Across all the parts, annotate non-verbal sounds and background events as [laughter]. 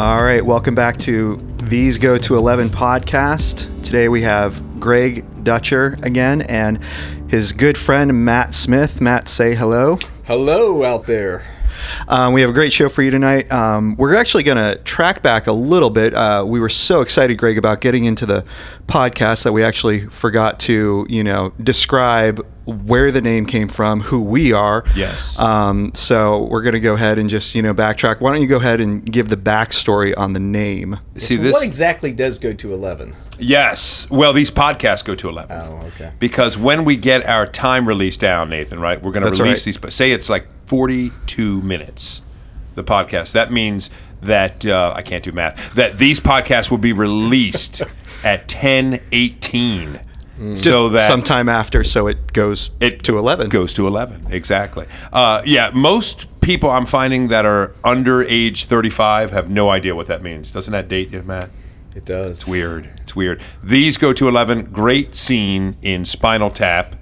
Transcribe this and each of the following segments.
All right, welcome back to These Go to 11 podcast. Today we have Greg Dutcher again and his good friend Matt Smith. Matt, say hello. Hello out there. Um, we have a great show for you tonight. Um, we're actually going to track back a little bit. Uh, we were so excited, Greg, about getting into the podcast that we actually forgot to, you know, describe where the name came from, who we are. Yes. Um, so we're going to go ahead and just, you know, backtrack. Why don't you go ahead and give the backstory on the name? See So this? What exactly does go to 11? yes. Well, these podcasts go to eleven. Oh, okay. Because when we get our time release down, Nathan, right? We're going to release right. these. But say it's like forty-two minutes. The podcast. That means that uh, I can't do math. That these podcasts will be released [laughs] at ten eighteen. So that Sometime after, so it goes it to 11. goes to 11 exactly uh, yeah most people i'm finding that are under age 35 have no idea what that means doesn't that date you matt It does. It's weird. It's weird. These go to 11. Great scene in Spinal Tap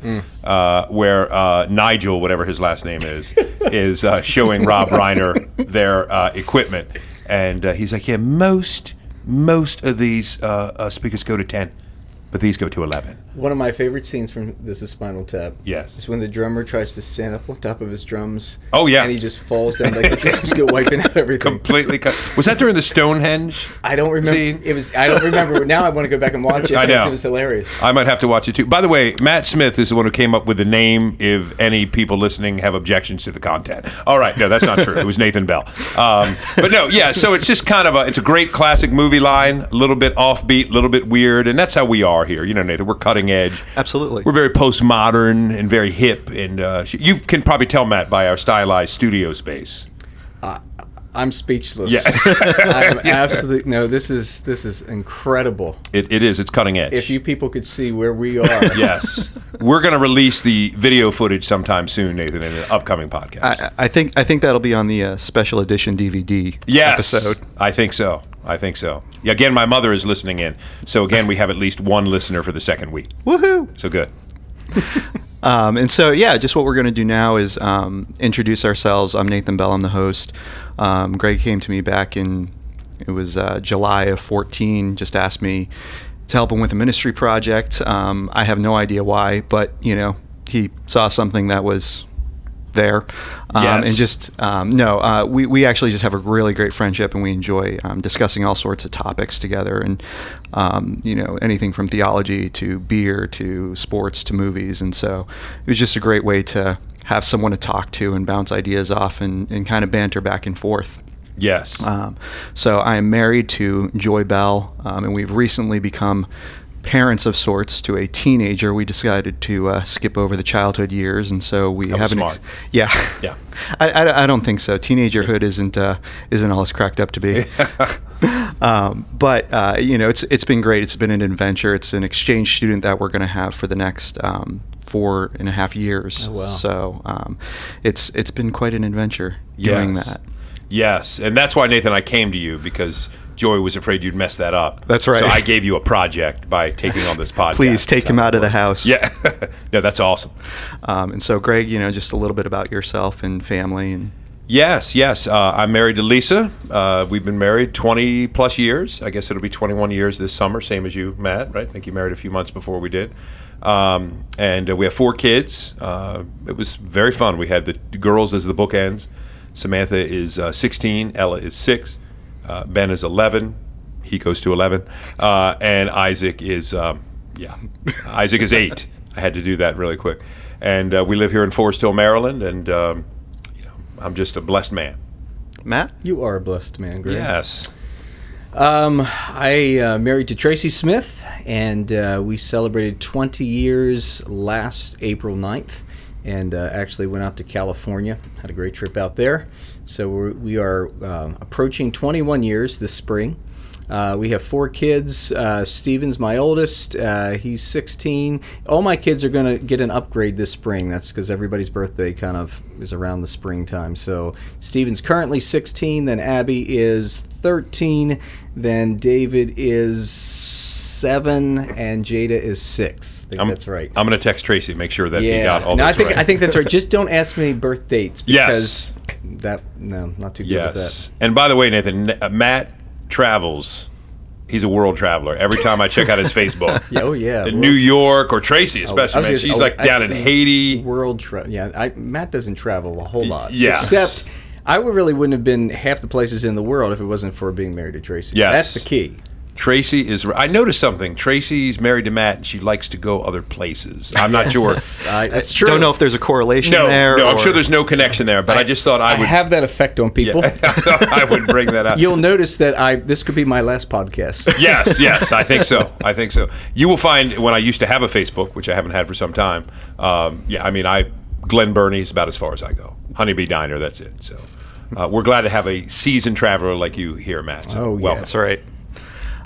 uh, where uh, Nigel, whatever his last name is, [laughs] is uh, showing Rob Reiner their uh, equipment. And uh, he's like, yeah, most most of these uh, uh, speakers go to 10, but these go to 11. One of my favorite scenes from This is Spinal Tap. Yes. Is when the drummer tries to stand up on top of his drums. Oh, yeah. And he just falls down like the drums go wiping out everything. Completely cut. Was that during the Stonehenge? I don't remember. Scene? It was. I don't remember. [laughs] now I want to go back and watch it. I know. It was hilarious. I might have to watch it too. By the way, Matt Smith is the one who came up with the name. If any people listening have objections to the content, all right, no, that's not true. It was Nathan Bell. Um, but no, yeah. So it's just kind of a it's a great classic movie line, a little bit offbeat, a little bit weird, and that's how we are here. You know, Nathan, we're cutting edge. Absolutely. We're very postmodern and very hip, and uh, you can probably tell Matt by our stylized studio space. I'm speechless. Yeah. [laughs] I'm [laughs] absolutely no. This is this is incredible. It, it is. It's cutting edge. If you people could see where we are. [laughs] yes, we're going to release the video footage sometime soon, Nathan, in an upcoming podcast. I, I think I think that'll be on the uh, special edition DVD Yes, episode. I think so. I think so. Yeah, again, my mother is listening in, so again, we have at least one listener for the second week. Woohoo! So good. [laughs] Um, and so, yeah, just what we're going to do now is um, introduce ourselves. I'm Nathan Bell. I'm the host. Um, Greg came to me back in it was uh, July of 14. Just asked me to help him with a ministry project. Um, I have no idea why, but you know, he saw something that was there, um, Yes. and just um, no, uh, we we actually just have a really great friendship, and we enjoy um, discussing all sorts of topics together, and um, you know anything from theology to beer to sports to movies, and so it was just a great way to have someone to talk to and bounce ideas off and, and kind of banter back and forth. Yes. Um, so I am married to Joy Bell, um, and we've recently become parents of sorts to a teenager. We decided to uh, skip over the childhood years, and so we was haven't. smart. yeah, Yeah. [laughs] I, I, I don't think so. Teenagerhood isn't uh, isn't all it's cracked up to be. [laughs] um, but uh, you know, it's it's been great. It's been an adventure. It's an exchange student that we're going to have for the next. Um, Four and a half years. Oh, wow. So um, it's it's been quite an adventure doing Yes. that. yes, and that's why Nathan, I came to you because Joy was afraid you'd mess that up. That's right. So I gave you a project by taking on this [laughs] podcast. Please take him out of the house. Yeah. [laughs] no, that's awesome. Um, and so, Greg, you know, just a little bit about yourself and family, and Yes, yes. Uh, I'm married to Lisa. Uh, we've been married 20 plus years. I guess it'll be 21 years this summer, same as you, Matt, right? I think you married a few months before we did. Um, and uh, we have four kids. Uh, it was very fun. We had the girls as the bookends. Samantha is uh, 16, Ella is 6, uh, Ben is 11. He goes to 11. Uh, and Isaac is, um, yeah, [laughs] Isaac is 8. I had to do that really quick. And uh, we live here in Forest Hill, Maryland. And, um, you know, I'm just a blessed man. Matt. You are a blessed man, Greg. Yes. Um, I uh, married to Tracy Smith, and uh, we celebrated 20 years last April 9th, and uh, actually went out to California. Had a great trip out there. So we're, we are, um, approaching 21 years this spring. Uh, we have four kids. Uh, Steven's my oldest. Uh, he's 16. All my kids are going to get an upgrade this spring. That's because everybody's birthday kind of is around the springtime. So Steven's currently 16. Then Abby is 13. Then David is 7. And Jada is 6 think I'm, that's right. I'm going to text Tracy, make sure that he got all no, I think right. I think that's right. Just don't ask me birth dates [laughs] Yes. because that no, not too good with Yes. And by the way, Nathan, uh, Matt travels. He's a world traveler. Every time I check out his Facebook, [laughs] Yeah, oh yeah. in New York or Tracy, especially, was man, she's oh, like I- down in Haiti. World travel. Yeah, I, Matt doesn't travel a whole lot. yes. Except, I would really wouldn't have been half the places in the world if it wasn't for being married to Tracy. Yes. That's the key. Tracy is. I noticed something. Tracy's married to Matt, and she likes to go other places. I'm not sure. I, [laughs] that's true. Don't know if there's a correlation No, there. no, I'm sure there's no connection there. But I, just thought I I would. have that effect on people. [laughs] I would bring that up. [laughs] You'll notice that I this could be my last podcast. yes, yes, I think so. I think so. You will find when I used to have a Facebook, which I haven't had for some time. Um, yeah, I mean, I Glen Burnie is about as far as I go. Honeybee Diner, that's it. So uh, we're glad to have a seasoned traveler like you here, Matt. So Oh, yeah. welcome. That's right.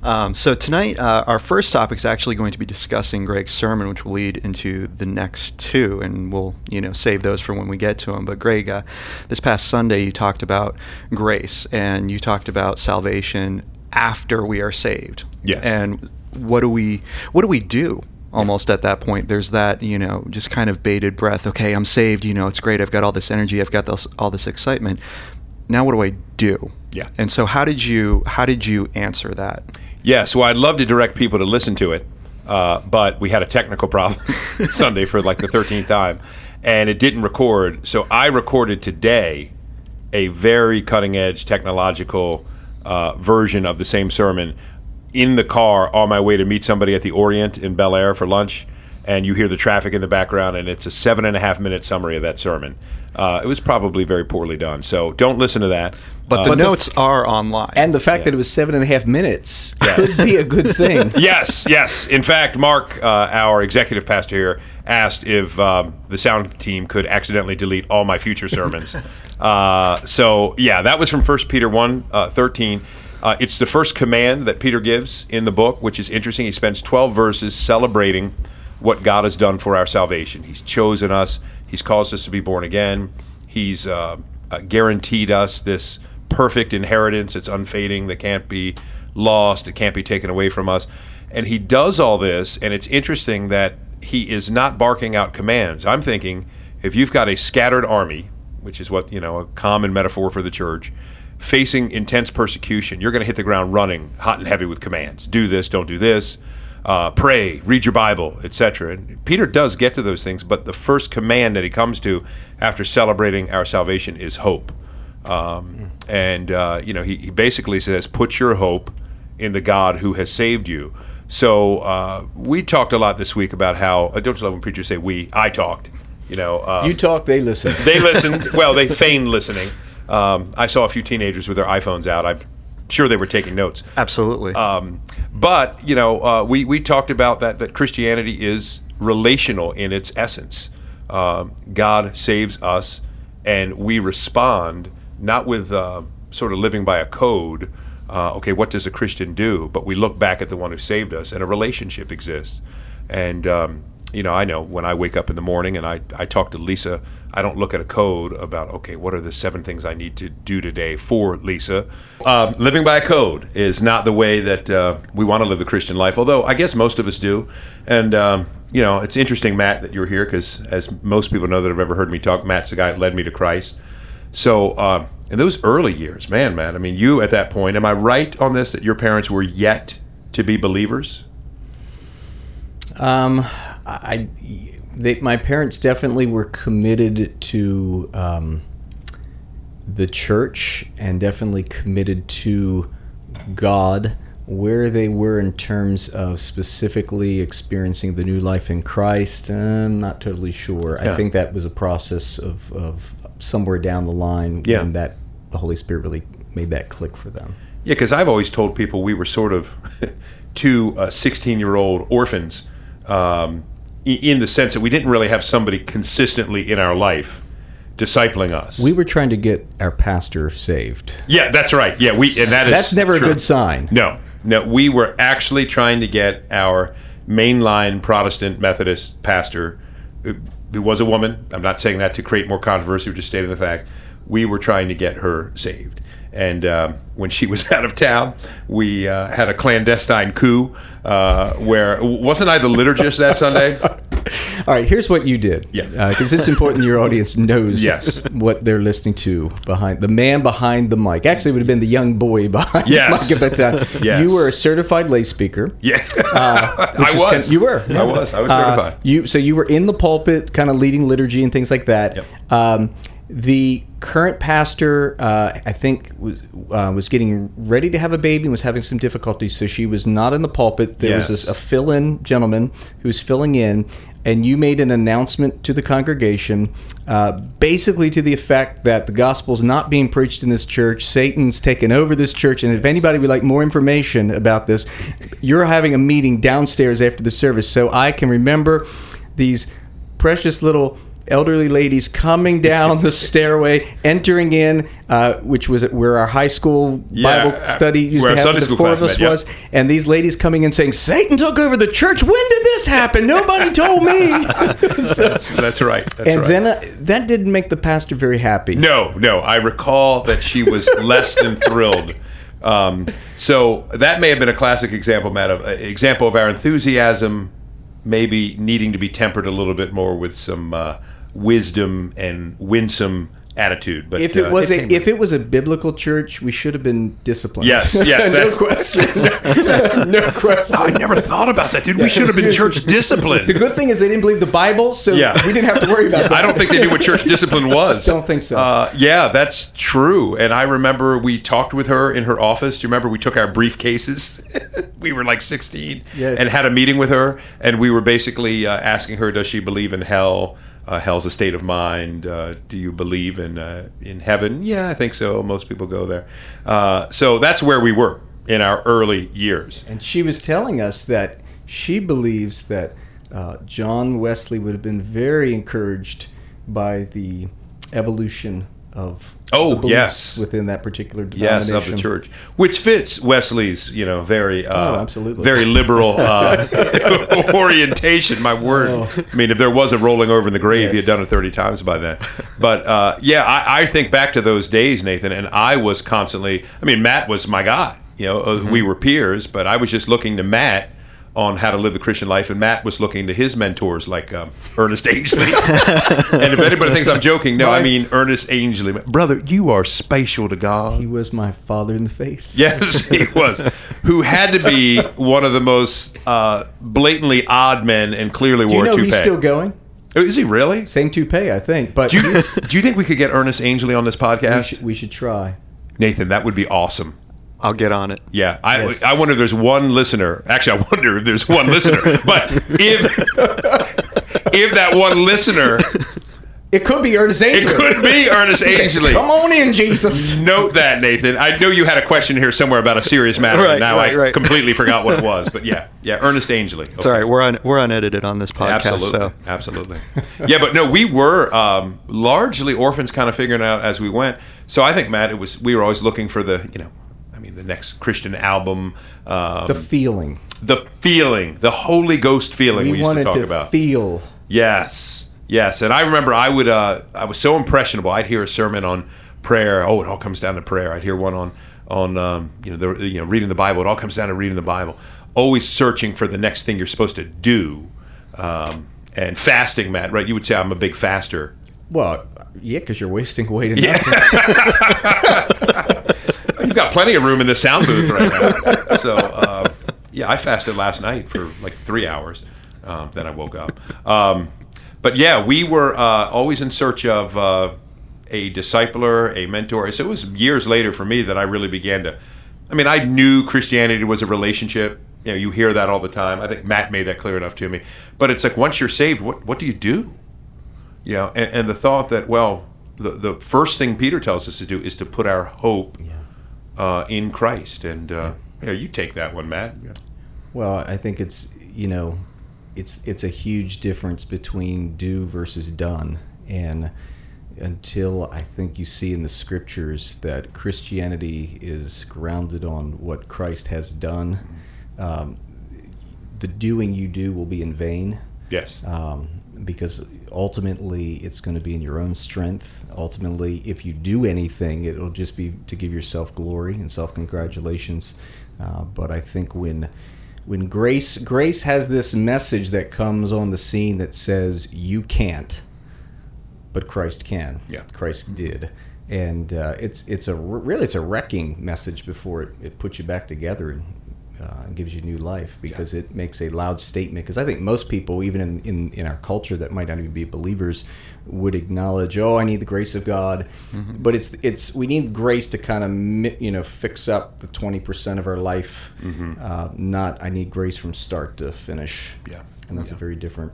Um, so tonight, uh, our first topic is actually going to be discussing Greg's sermon, which will lead into the next two, and we'll you know save those for when we get to them. But Greg, uh, this past Sunday, you talked about grace, and you talked about salvation after we are saved. Yes. And what do we what do we do? Almost at that point, there's that you know just kind of bated breath. Okay, I'm saved. You know, it's great. I've got all this energy. I've got this, all this excitement. Now, what do I do? Yeah. And so, how did you how did you answer that? Yes, so I'd love to direct people to listen to it, uh, but we had a technical problem [laughs] Sunday for like the 13th time, and it didn't record. So I recorded today a very cutting edge technological uh, version of the same sermon in the car on my way to meet somebody at the Orient in Bel Air for lunch. And you hear the traffic in the background, and it's a seven and a half minute summary of that sermon. Uh, it was probably very poorly done. So don't listen to that. But Uh, the But the notes are online. And the fact that it was seven and a half minutes could be a good [laughs] thing. yes, yes. In fact, Mark, uh, our executive pastor here, asked if um, the sound team could accidentally delete all my future sermons. [laughs] uh, so, yeah, that was from 1 Peter 1 uh, 13. Uh, it's the first command that Peter gives in the book, which is interesting. He spends 12 verses celebrating what God has done for our salvation. He's chosen us, He's caused us to be born again, He's uh, uh, guaranteed us this perfect inheritance. It's unfading, that can't be lost, it can't be taken away from us. And He does all this, and it's interesting that He is not barking out commands. I'm thinking if you've got a scattered army, which is what, you know, a common metaphor for the church, facing intense persecution, you're going to hit the ground running hot and heavy with commands. Do this, don't do this. Uh, pray, read your Bible, etc. And Peter does get to those things, but the first command that he comes to after celebrating our salvation is hope. Um, and uh, you know, he, he basically says, "Put your hope in the God who has saved you." So uh, we talked a lot this week about how. I don't you love when preachers say "we." I talked. You know, um, You talk, they listen. [laughs] they listened. Well, they feigned listening. Um, I saw a few teenagers with their iPhones out. I'm sure they were taking notes. Absolutely. Um, but you know, uh, we we talked about that that Christianity is relational in its essence. Um, God saves us, and we respond not with uh, sort of living by a code. Uh, okay, what does a Christian do? But we look back at the one who saved us, and a relationship exists. And um, you know, I know when I wake up in the morning and I, I talk to Lisa, I don't look at a code about, okay, what are the seven things I need to do today for Lisa? Um, living by a code is not the way that uh, we want to live the Christian life, although I guess most of us do. And, um, you know, it's interesting, Matt, that you're here because, as most people know that have ever heard me talk, Matt's the guy that led me to Christ. So, uh, in those early years, man, man, I mean, you at that point, am I right on this that your parents were yet to be believers? Um, I, they, my parents definitely were committed to um, the church and definitely committed to God. Where they were in terms of specifically experiencing the new life in Christ, I'm not totally sure. Yeah. I think that was a process of, of somewhere down the line Yeah. when that the Holy Spirit really made that click for them. Yeah, because I've always told people we were sort of [laughs] two 16 year old orphans um, in the sense that we didn't really have somebody consistently in our life discipling us. We were trying to get our pastor saved. yeah, that's right. Yeah, we and that is That's never true. a good sign. No, no, we were actually trying to get our mainline Protestant Methodist pastor, who who was a woman. I'm not saying that to create more controversy, we're just stating the fact. We were trying to get her saved. And um, when she [laughs] was out of town, we uh, had a clandestine coup uh, where wasn't I the liturgist that Sunday? [laughs] All right, here's what you did. Yeah. Because it's important your audience knows Yes. what they're listening to behind the man behind the mic. Actually, it would have been the young boy behind Yes. the mic at that time. [laughs] Yes. You were a certified lay speaker. Yeah, Uh, I was. kind- you were. I was. I was Uh, certified. you so you were in the pulpit, kind of leading liturgy and things like that. Yep. Um, the current pastor, uh, I think, was uh, was getting ready to have a baby and was having some difficulties, so she was not in the pulpit. There was Yes. this, a fill-in gentleman who was filling in, and you made an announcement to the congregation, uh, basically to the effect that the gospel's not being preached in this church. Satan's taken over this church, and if anybody would like more information about this, you're having a meeting downstairs after the service. So I can remember these precious little elderly ladies coming down the [laughs] stairway, entering in, uh, which was where our high school Yeah, Bible study used where to. Sunday the school four class of us met, was, and these ladies coming in saying, "Satan took over the church. When did this happen? Nobody told me." [laughs] So- That's right. That's and right. then uh, that didn't make the pastor very happy. No, no. I recall that she was less than thrilled. Um, so that may have been a classic example, Matt, of uh, example of our enthusiasm maybe needing to be tempered a little bit more with some uh, wisdom and winsome attitude. But If it uh, was a if it was a biblical church, we should have been disciplined. Yes, [laughs] yes, no that's- question. [laughs] no question. I never thought about that, dude. We should have been church disciplined. The good thing is they didn't believe the Bible, so Yeah. we didn't have to worry about that. I don't think they knew what church discipline was. Don't think so. Uh, yeah, that's true. And I remember we talked with her in her office. Do you remember we took our briefcases? [laughs] we were like 16 Yes. and had a meeting with her. And we were basically uh, asking her, does she believe in hell? Uh, hell's a state of mind. Uh, do you believe in uh, in heaven? Yeah, I think so. Most people go there. Uh, so that's where we were in our early years. And she was telling us that she believes that uh, John Wesley would have been very encouraged by the evolution of Oh, yes. within that particular Yes, denomination. of the church, which fits Wesley's, you know, very, uh, Oh, absolutely. very liberal uh, [laughs] [laughs] orientation. My word. Oh. I mean, if there was a rolling over in the grave, he had done it thirty times by then. But uh, yeah, I, I think back to those days, Nathan, and I was constantly. I mean, Matt was my guy. You know, uh, Mm-hmm. we were peers, but I was just looking to Matt on how to live the Christian life, and Matt was looking to his mentors like um, Ernest Angley. [laughs] and if anybody thinks I'm joking, no, I mean Ernest Angley. Brother, you are spatial to God. He was my father in the faith. Yes, he was. Who had to be one of the most uh, blatantly odd men and clearly Do you wore know a toupee. he's still going? Oh, Is he really? Same toupee, I think. But Do you, [laughs] do you think we could get Ernest Angley on this we, podcast? should, we should try. Nathan, that would be awesome. I'll get on it. Yeah, I, Yes. I wonder if there's one listener. Actually, I wonder if there's one listener. But if if that one listener, It could be Ernest Angel. it could be Ernest Angley. Come on in, Jesus. Note that, Nathan. I know you had a question here somewhere about a serious matter. Right, and now right, I right. completely forgot what it was. But yeah, yeah, Ernest Angley. It's all right. We're un, we're unedited on this podcast, Absolutely, so absolutely. Yeah, but no, we were um, largely orphans, kind of figuring out as we went. So I think Matt, it was we were always looking for the you know, I mean, the next Christian album, um, The feeling. the feeling, the Holy Ghost feeling we, We used to wanted talk to about. feel. Yes, yes. And I remember I would, uh, I was so impressionable. I'd hear a sermon on prayer. Oh, it all comes down to prayer. I'd hear one on, on, um, you know, the, you know, reading the Bible. It all comes down to reading the Bible. Always searching for the next thing you're supposed to do. Um, and fasting, Matt, right? You would say I'm a big faster. Well, yeah, because you're wasting weight. Yeah. [laughs] [laughs] You've got plenty of room in the sound booth right now. So, um, yeah, I fasted last night for like three hours. Um, then I woke up. Um, but yeah, we were uh, always in search of uh, a discipler, a mentor. So it was years later for me that I really began to. I mean, I knew Christianity was a relationship. You know, you hear that all the time. I think Matt made that clear enough to me. But it's like once you're saved, what what do you do? You know, and, and the thought that well, the the first thing Peter tells us to do is to put our hope uh, in Christ. And uh, yeah, you take that one, Matt. Yeah. Well, I think it's you know, it's it's a huge difference between do versus done, and until I think you see in the scriptures that Christianity is grounded on what Christ has done, um, the doing you do will be in vain. Yes. um, because ultimately it's going to be in your own strength. Ultimately, if you do anything, it'll just be to give yourself glory and self congratulations. Uh, but I think when when grace grace has this message that comes on the scene that says you can't, but Christ can. Yeah. Christ did, and uh, it's it's a really it's a wrecking message before it, it puts you back together and uh, gives you new life because it makes a loud statement. Because I think most people, even in, in, in our culture that might not even be believers, would acknowledge, "Oh, I need the grace of God," Mm-hmm. but it's it's we need grace to kind of you know fix up the twenty percent of our life. Uh, not I need grace from start to finish. Mm-hmm. Yeah. and that's a very different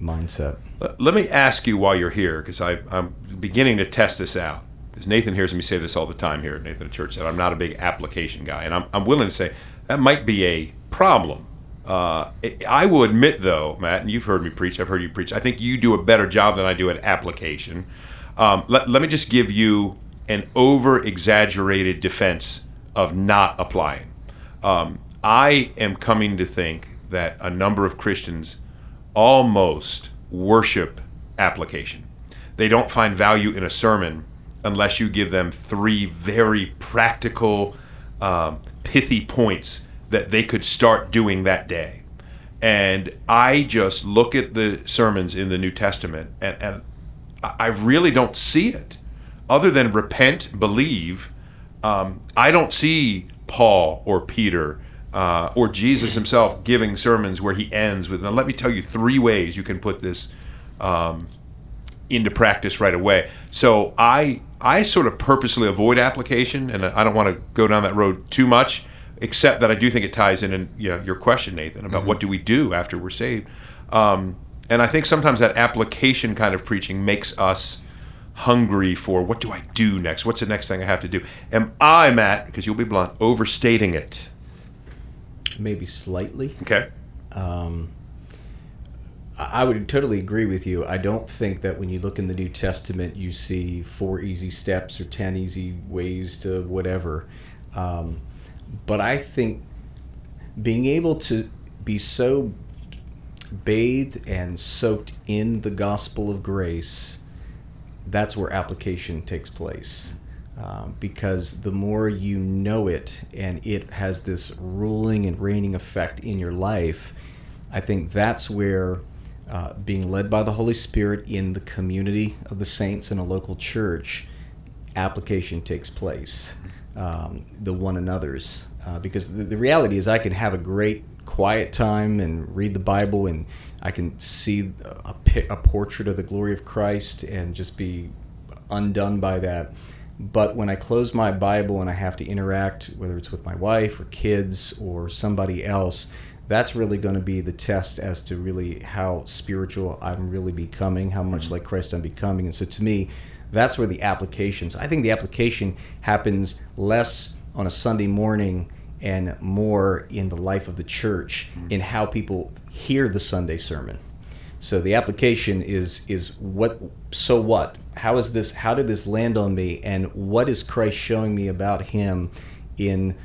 mindset. Let- Let me ask you while you're here, because I'm beginning to test this out. Because Nathan hears me say this all the time here at Nathan Church that I'm not a big application guy, and I'm, I'm willing to say that might be a problem. Uh, I- will admit, though, Matt, and you've heard me preach. I've heard you preach. I think you do a better job than I do at application. Um, let, let me just give you an over exaggerated defense of not applying. Um, I am coming to think that a number of Christians almost worship application. They don't find value in a sermon unless you give them three very practical, um, pithy points that they could start doing that day. And I just look at the sermons in the New Testament and, and I really don't see it. Other than repent, believe, um, I don't see Paul or Peter uh, or Jesus himself giving sermons where he ends with, now let me tell you three ways you can put this um, into practice right away. So I I sort of purposely avoid application, and I don't want to go down that road too much. Except that I do think it ties in, in you know, your question, Nathan, about what do we do after we're saved. Um, and I think sometimes that application kind of preaching makes us hungry for what do I do next? What's the next thing I have to do? Am I, Matt, because you'll be blunt, overstating it? Maybe slightly. Okay. Um, I would totally agree with you. I don't think that when you look in the New Testament, you see four easy steps or ten easy ways to whatever. Um, but I think being able to be so bathed and soaked in the gospel of grace, that's where application takes place. Um, because the more you know it and it has this ruling and reigning effect in your life, I think that's where uh, being led by the Holy Spirit in the community of the saints in a local church, application takes place, um, the one another's. Uh, because the, the reality is, I can have a great quiet time and read the Bible, and I can see a, a portrait of the glory of Christ and just be undone by that. But when I close my Bible and I have to interact, whether it's with my wife or kids or somebody else, that's really going to be the test as to really how spiritual I'm really becoming, how much mm-hmm. like Christ I'm becoming. And so to me, that's where the applications. I think the application happens less on a Sunday morning and more in the life of the church mm-hmm. in how people hear the Sunday sermon. So the application is is what so what? How is this how did this land on me and what is Christ showing me about him in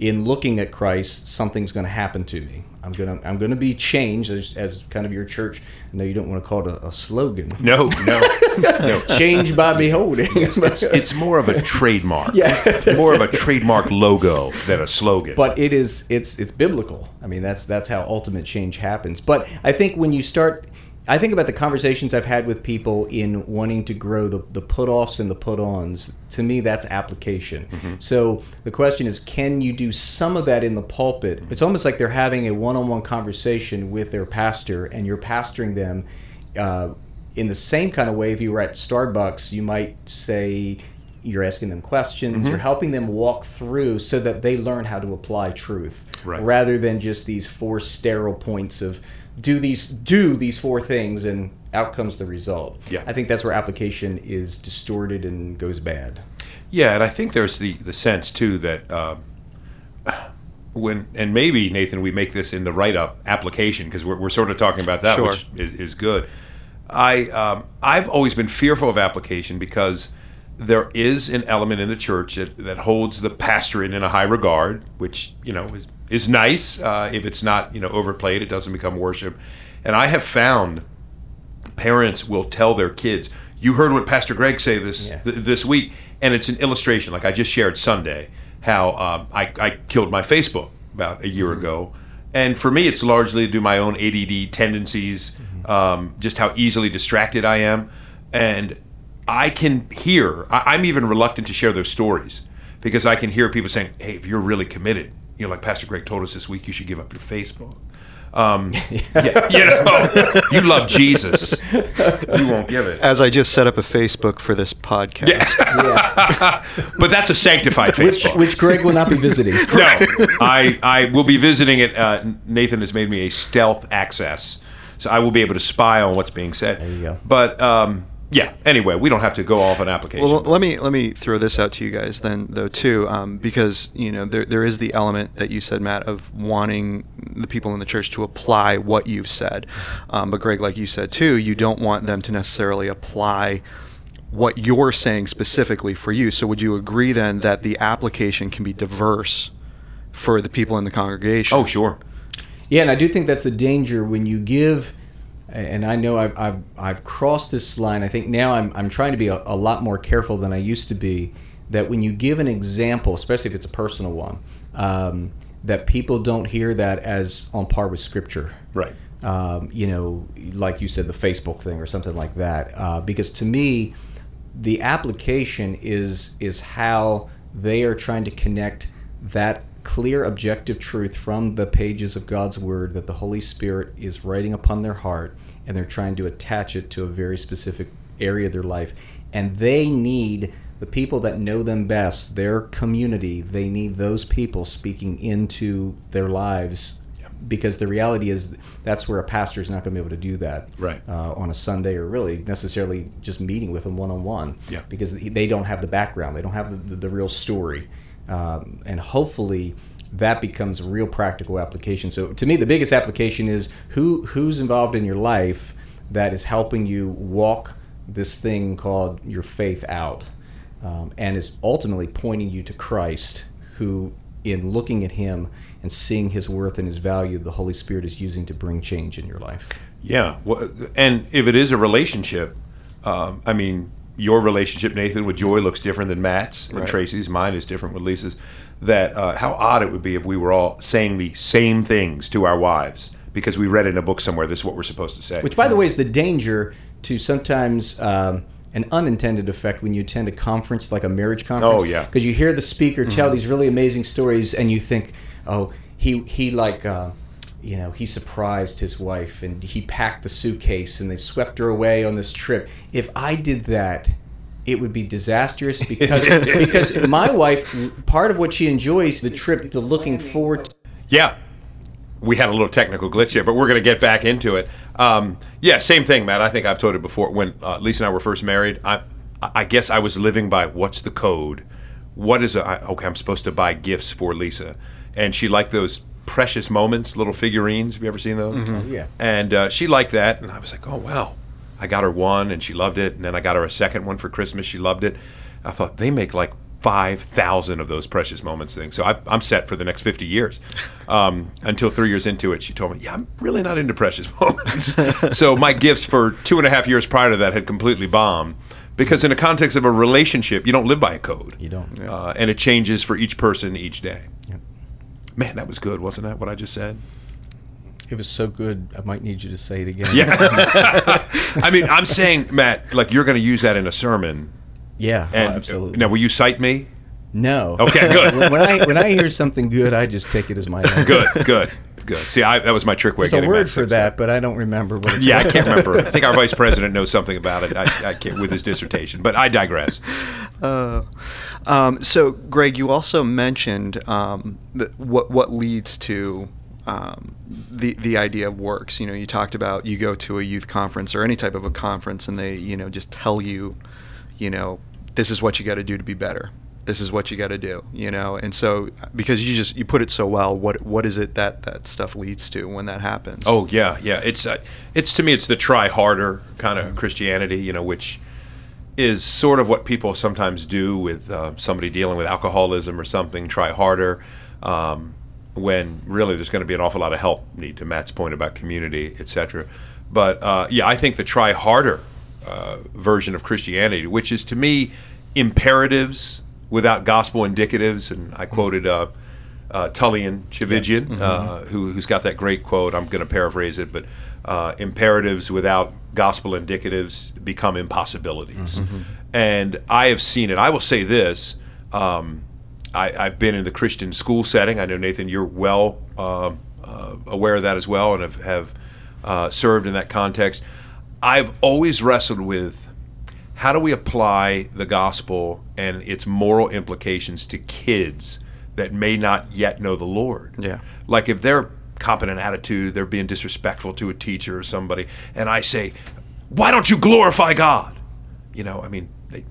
in looking at Christ something's going to happen to me. I'm going to I'm going to be changed as, as kind of your church. I know you don't want to call it a, a slogan. No, no, [laughs] no. Changed by beholding. It's, it's more of a trademark. Yeah. more of a trademark logo than a slogan. but it is it's it's biblical. I mean that's that's how ultimate change happens. But I think when you start I think about the conversations I've had with people in wanting to grow the, the put offs and the put ons. To me, that's application. Mm-hmm. So the question is can you do some of that in the pulpit? Mm-hmm. It's almost like they're having a one on one conversation with their pastor and you're pastoring them. Uh, in the same kind of way, if you were at Starbucks, you might say, you're asking them questions, mm-hmm. you're helping them walk through so that they learn how to apply truth Right. rather than just these four sterile points of do these do these four things and out comes the result. Yeah. I think that's where application is distorted and goes bad. Yeah, and I think there's the the sense too that uh, when and maybe Nathan, we make this in the write up application because we're, we're sort of talking about that, Sure. which is, is good. I um, I've always been fearful of application because there is an element in the church that, that holds the pastorate in a high regard, which you know is is nice. Uh, if it's not you know overplayed, it doesn't become worship. And I have found parents will tell their kids, "You heard what Pastor Greg say this Yeah. th- this week," and it's an illustration. Like I just shared Sunday how um, I, I killed my Facebook about a year ago, And for me, it's largely due to my own ADD tendencies, um, just how easily distracted I am, and I can hear. I, I'm even reluctant to share those stories because I can hear people saying, "Hey, if you're really committed, you know, like Pastor Greg told us this week, you should give up your Facebook." Um, [laughs] [laughs] yeah, you know, you love Jesus, you won't give it. As I just set up a Facebook for this podcast. Yeah. [laughs] But that's a sanctified which, Facebook. which Greg will not be visiting. no, I I will be visiting it. Uh, Nathan has made me a stealth access, so I will be able to spy on what's being said. There you go. But um, yeah. Anyway, we don't have to go off an application. Well, let me let me throw this out to you guys then, though, too, um, because you know there there is the element that you said, Matt, of wanting the people in the church to apply what you've said. Um, but Greg, like you said too, you don't want them to necessarily apply what you're saying specifically for you. So, would you agree then that the application can be diverse for the people in the congregation? oh, sure. Yeah, and I do think that's the danger when you give. And I know I've, I've, I've crossed this line. I think now I'm, I'm trying to be a, a lot more careful than I used to be. That when you give an example, especially if it's a personal one, um, that people don't hear that as on par with Scripture. Right. Um, you know, like you said, the Facebook thing or something like that. Uh, because to me, the application is is how they are trying to connect that clear objective truth from the pages of God's word that the Holy Spirit is writing upon their heart and they're trying to attach it to a very specific area of their life and they need the people that know them best their community they need those people speaking into their lives because the reality is that's where a pastor is not going to be able to do that Right. uh, on a Sunday or really necessarily just meeting with them one on one. Yeah. Because they don't have the background, they don't have the, the, real story, um, and hopefully that becomes a real practical application. So to me, the biggest application is who who's involved in your life that is helping you walk this thing called your faith out, um, and is ultimately pointing you to Christ, who in looking at Him and seeing His worth and His value, the Holy Spirit is using to bring change in your life. Yeah. Well, and if it is a relationship, um, I mean, your relationship, Nathan, with Joy looks different than Matt's and Right. Tracy's. Mine is different with Lisa's. That uh, how odd it would be if we were all saying the same things to our wives because we read in a book somewhere. This is what we're supposed to say. Which, by the way, is the danger to sometimes um, an unintended effect when you attend a conference like a marriage conference. Oh, yeah. Because you hear the speaker tell these really amazing stories, and you think, oh, he he like. Uh, you know, he surprised his wife and he packed the suitcase and they swept her away on this trip. If I did that, it would be disastrous because [laughs] because my wife, part of what she enjoys the trip to looking forward to Yeah. We had a little technical glitch here, but we're going to get back into it. Um, yeah, same thing, Matt. I think I've told it before. When uh, Lisa and I were first married, I, I guess I was living by what's the code? What is a, okay? I'm supposed to buy gifts for Lisa, and she liked those precious moments, little figurines. Have you ever seen those? yeah. And uh, she liked that, and I was like, oh wow. I got her one, and she loved it, and then I got her a second one for Christmas. She loved it. I thought they make like five thousand of those precious moments things, so I, I'm set for the next fifty years. [laughs] Um, until three years into it, she told me, "Yeah, I'm really not into precious [laughs] moments." so my gifts for two and a half years prior to that had completely bombed. Because in the context of a relationship, you don't live by a code. You don't. uh, and it changes for each person each day. Man, that was good, wasn't that? What I just said. It was so good, I might need you to say it again. Yeah. [laughs] I mean, I'm saying, Matt, like you're going to use that in a sermon. Yeah, oh, And absolutely. Now, will you cite me? No. Okay, good. when, [laughs] when I when I hear something good, I just take it as my [laughs] own. Good, good, good. See, I, that was my trick way of There's a getting word for six that, but I don't remember what it's Yeah, I can't remember. I think our [laughs] vice president knows something about it. I, I can't with his dissertation, but I digress. Um, so, Greg, you also mentioned um, that what what leads to um, the the idea of works. You know, you talked about you go to a youth conference or any type of a conference, and they you know just tell you, you know, this is what you got to do to be better. This is what you got to do. You know, and so because you just you put it so well, what what is it that that stuff leads to when that happens? Oh yeah, yeah. It's uh, it's to me, it's the try harder kind of Christianity, you know, which is sort of what people sometimes do with uh, somebody dealing with alcoholism or something. Try harder. Um, when really there's going to be an awful lot of help need to Matt's point about community, etc. But uh, yeah, I think the try harder uh, version of Christianity, which is to me imperatives without gospel indicatives, and I quoted uh, uh, Tullian Tchividjian, uh, who, who's got that great quote. I'm going to paraphrase it, but uh, imperatives without gospel indicatives become impossibilities. And I have seen it. I will say this. Um, I, I've been in the Christian school setting. I know Nathan, you're well uh, uh, aware of that as well, and have, have uh, served in that context. I've always wrestled with how do we apply the gospel and its moral implications to kids that may not yet know the Lord. Yeah. Like if they're competent attitude, they're being disrespectful to a teacher or somebody, and I say, "Why don't you glorify God?" You know, I mean, they,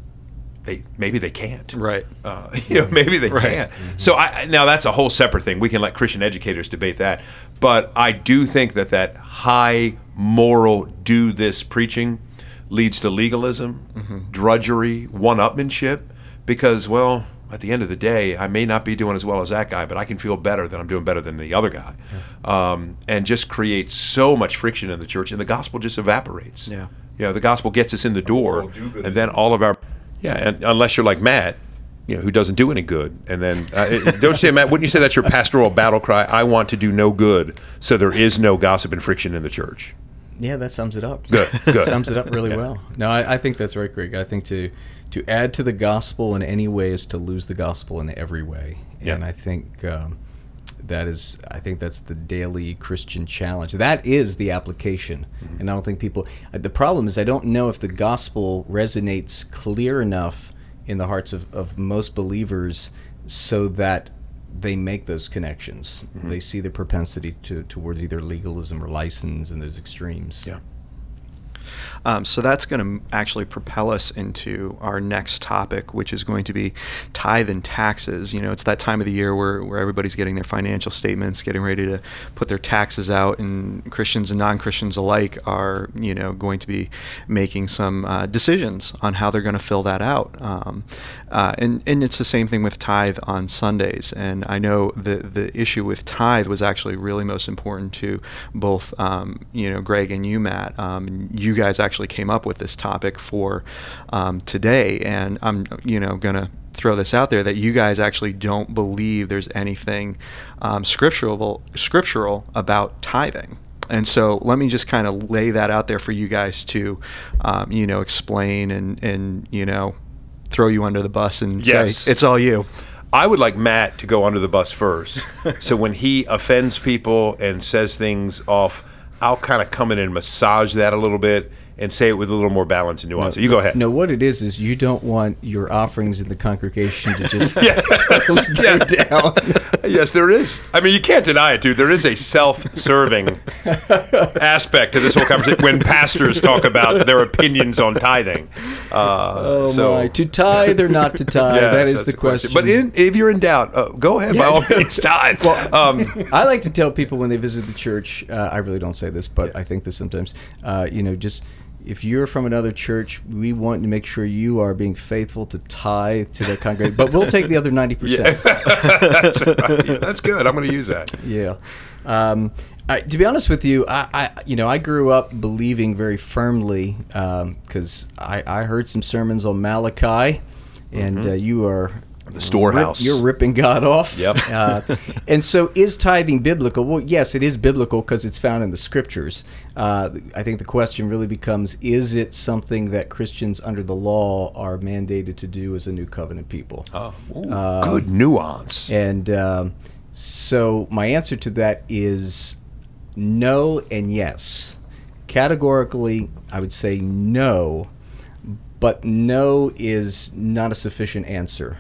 they maybe they can't. Right. Uh, [laughs] you know, maybe they can't. So I, now that's a whole separate thing. We can let Christian educators debate that. But I do think that that high moral do this preaching leads to legalism, drudgery, one-upmanship. Because well, at the end of the day, I may not be doing as well as that guy, but I can feel better that I'm doing better than the other guy, um, and just creates so much friction in the church, and the gospel just evaporates. Yeah. You know, the gospel gets us in the door, and then all of our, yeah, and unless you're like Matt, you know, who doesn't do any good, and then uh, don't say, Matt? Wouldn't you say that's your pastoral battle cry? I want to do no good, so there is no gossip and friction in the church. Yeah, that sums it up. Good, [laughs] good. sums it up really well. No, I, I think that's right, Greg. I think to to add to the gospel in any way is to lose the gospel in every way, Yeah. and I think um, that is I think that's the daily Christian challenge. That is the application, Mm-hmm. and I don't think people. uh, The problem is I don't know if the gospel resonates clear enough in the hearts of, of most believers so that they make those connections. Mm-hmm. They see the propensity to towards either legalism or license and those extremes. Yeah. Um, so that's going to actually propel us into our next topic, which is going to be tithe and taxes. You know, it's that time of the year where, where everybody's getting their financial statements, getting ready to put their taxes out, and Christians and non Christians alike are, you know, going to be making some uh, decisions on how they're going to fill that out. Um, uh, and, and it's the same thing with tithe on Sundays. And I know the, the issue with tithe was actually really most important to both, um, you know, Greg and you, Matt. Um, you guys actually came up with this topic for um, today. And I'm, you know, going to throw this out there that you guys actually don't believe there's anything um, scriptural scriptural about tithing. And so let me just kind of lay that out there for you guys to, um, you know, explain and, and, you know, throw you under the bus and Yes. say, it's all you. I would like Matt to go under the bus first. [laughs] so when he offends people and says things off, I'll kind of come in and massage that a little bit and say it with a little more balance and nuance. so you go ahead. No, what it is is you don't want your offerings in the congregation to just [laughs] [laughs] yes, go yeah. down. [laughs] yes, there is. I mean, you can't deny it, dude. There is a self-serving aspect to this whole conversation when pastors talk about their opinions on tithing. Uh, Oh so, my! To tithe or not to tithe? yes, that is the question. But in, if you're in doubt, uh, go ahead by all means, tithe. um, I like to tell people when they visit the church. Uh, I really don't say this, but I think this sometimes. Uh, you know, just if you're from another church, we want to make sure you are being faithful to tithe to the congregation. But we'll take the other ninety percent. [laughs] that's, right. that's good. I'm going to use that. Yeah. Um, I, to be honest with you, I, I you know I grew up believing very firmly because I, I heard some sermons on Malachi, and uh, you are The storehouse. Rip, you're ripping God off. Yep. [laughs] Uh, and so, is tithing biblical? Well, yes, it is biblical because it's found in the scriptures. Uh, I think the question really becomes: Is it something that Christians under the law are mandated to do as a new covenant people? Oh, ooh, good nuance. And um, so my answer to that is no and yes. Categorically, I would say no, but no is not a sufficient answer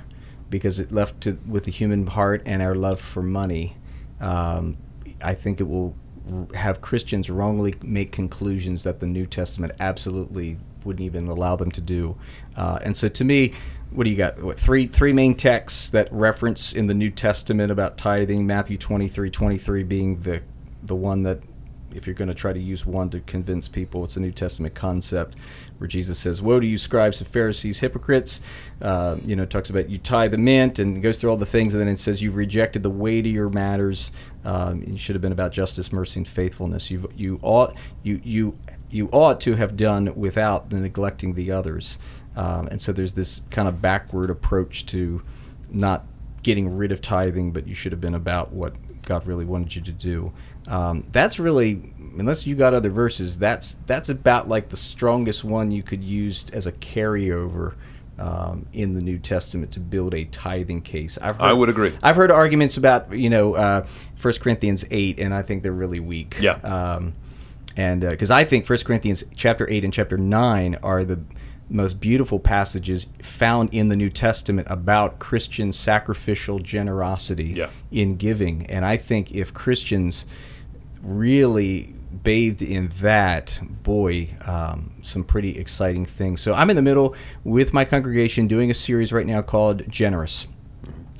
because it left to with the human heart and our love for money. Um, I think it will have Christians wrongly make conclusions that the New Testament absolutely wouldn't even allow them to do. Uh, and so, to me, what do you got? What, three three main texts that reference in the New Testament about tithing? Matthew twenty three twenty three being the the one that if you're going to try to use one to convince people, it's a New Testament concept where Jesus says, "Woe to you, scribes and Pharisees, hypocrites!" Uh, you know, talks about you tithe the mint and goes through all the things, and then it says you've rejected the weightier matters. Um, you should have been about justice, mercy, and faithfulness. You you ought you you you ought to have done without the neglecting the others. Um, and so there's this kind of backward approach to not getting rid of tithing, but you should have been about what God really wanted you to do. Um, that's really, unless you got other verses, that's that's about like the strongest one you could use as a carryover um, in the New Testament to build a tithing case. I've heard, I would agree. I've heard arguments about you know uh, 1 Corinthians eight, and I think they're really weak. Yeah. Um, and because I think 1 Corinthians chapter eight and chapter nine are the most beautiful passages found in the New Testament about Christian sacrificial generosity Yeah. in giving. And I think if Christians really bathed in that, boy, um, some pretty exciting things. So I'm in the middle with my congregation doing a series right now called Generous.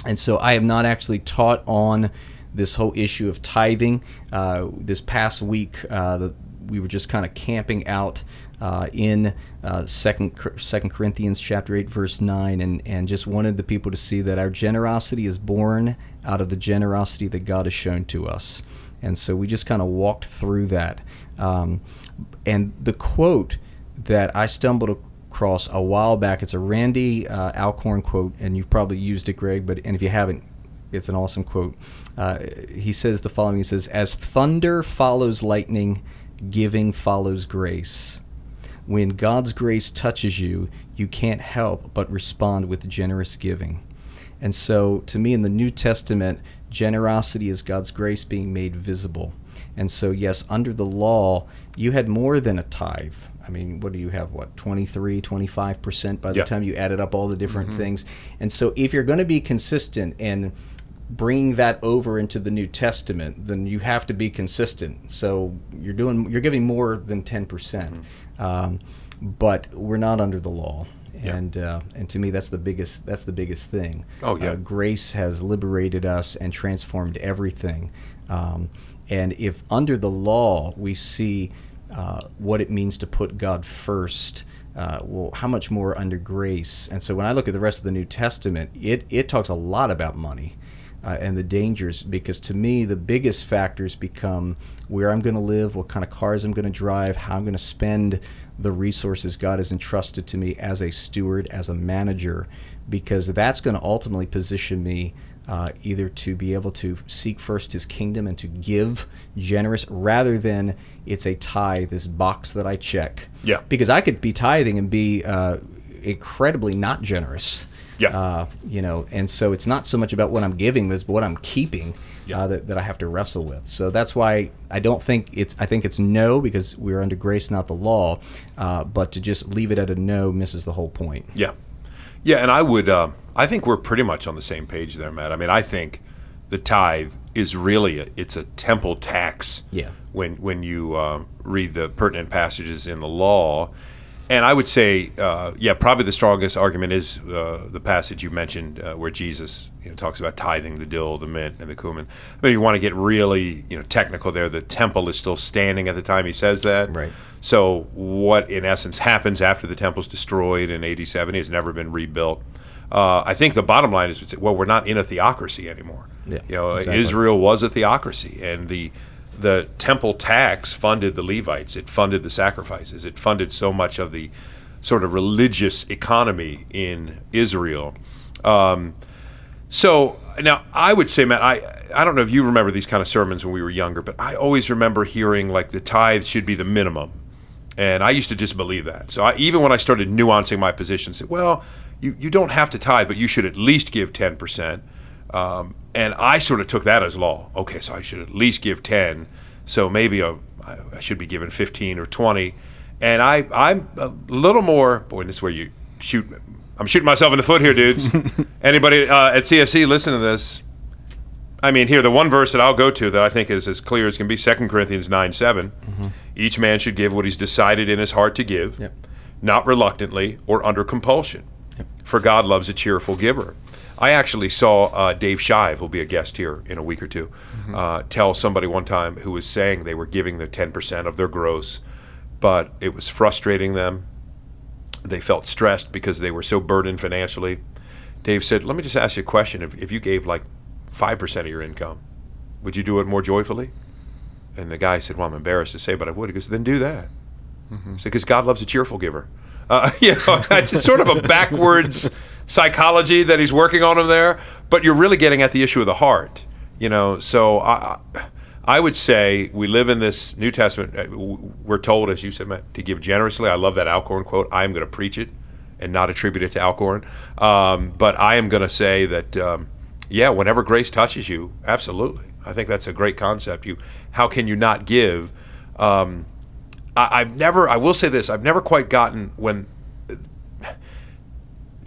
And so I have not actually taught on this whole issue of tithing. Uh, this past week, uh, the, we were just kind of camping out uh, in uh, second Second Corinthians chapter eight verse nine, and and just wanted the people to see that our generosity is born out of the generosity that God has shown to us. And so we just kind of walked through that. Um, and the quote that I stumbled across a while back, it's a Randy uh, Alcorn quote, and you've probably used it, Greg, but and if you haven't, it's an awesome quote. Uh, he says the following He says, As thunder follows lightning, giving follows grace. When God's grace touches you, you can't help but respond with generous giving. And so, to me, in the New Testament, generosity is God's grace being made visible. And so, yes, under the law, you had more than a tithe. I mean, what do you have? What, 23, 25% by the Yeah. time you added up all the different things? And so, if you're going to be consistent and bringing that over into the New Testament, then you have to be consistent. So you're doing, you're giving more than 10%. percent Um, but we're not under the law. Yeah. And uh, and to me that's the biggest that's the biggest thing. Oh, yeah. Uh, grace has liberated us and transformed everything. Um, and if under the law we see uh, what it means to put God first, uh, well, how much more under grace? And so when I look at the rest of the New Testament, it it talks a lot about money. Uh, and the dangers, because to me, the biggest factors become where I'm going to live, what kind of cars I'm going to drive, how I'm going to spend the resources God has entrusted to me as a steward, as a manager, because that's going to ultimately position me uh, either to be able to seek first His kingdom and to give generous, rather than it's a tithe, this box that I check. Yeah. Because I could be tithing and be uh, incredibly not generous. Yeah. Uh, you know, and so it's not so much about what I'm giving, as what I'm keeping Yeah. uh, that, that I have to wrestle with. So that's why I don't think it's. I think it's no because we're under grace, not the law. Uh, but to just leave it at a no misses the whole point. Yeah, yeah, and I would. Uh, I think we're pretty much on the same page there, Matt. I mean, I think the tithe is really a, it's a temple tax. Yeah. When when you uh, read the pertinent passages in the law, and I would say, uh, yeah, probably the strongest argument is uh, the passage you mentioned uh, where Jesus you know, talks about tithing the dill, the mint, and the cumin. But you want to get really you know technical there. The temple is still standing at the time he says that. Right. So what in essence happens after the temple's destroyed in AD 70 has never been rebuilt. Uh, I think the bottom line is, well, we're not in a theocracy anymore. Yeah, you know, exactly. Israel was a theocracy, and the the temple tax funded the Levites. It funded the sacrifices. It funded so much of the sort of religious economy in Israel. Um, so now I would say, Matt, I I don't know if you remember these kind of sermons when we were younger, but I always remember hearing like the tithe should be the minimum, and I used to just believe that. So I, even when I started nuancing my position, said, well, you you don't have to tithe, but you should at least give ten percent. Um, and I sort of took that as law. Okay, so I should at least give ten. So maybe a, I should be given fifteen or twenty. And I I'm a little more. Boy, this is where you shoot. I'm shooting myself in the foot here, dudes. [laughs] Anybody uh, at CSC listen to this? I mean, here the one verse that I'll go to that I think is as clear as can be: 2 Corinthians nine 7 Each man should give what he's decided in his heart to give, Yep. not reluctantly or under compulsion. For God loves a cheerful giver. I actually saw uh, Dave Shive, who'll be a guest here in a week or 2 uh, tell somebody one time who was saying they were giving the 10% of their gross, but it was frustrating them. They felt stressed because they were so burdened financially. Dave said, Let me just ask you a question. If, if you gave like 5% of your income, would you do it more joyfully? And the guy said, Well, I'm embarrassed to say, but I would. He goes, Then do that. He said, Because God loves a cheerful giver. Uh, [laughs] you know, [laughs] it's sort of a backwards psychology that he's working on him there, but you're really getting at the issue of the heart. You know, so I, I would say we live in this New Testament. uh, We're told, as you said, Matt, to give generously. I love that Alcorn quote. I am going to preach it and not attribute it to Alcorn. Um, but I am going to say that, um, yeah, whenever grace touches you, absolutely. I think that's a great concept. You, how can you not give? Um, I, I've never. I will say this. I've never quite gotten when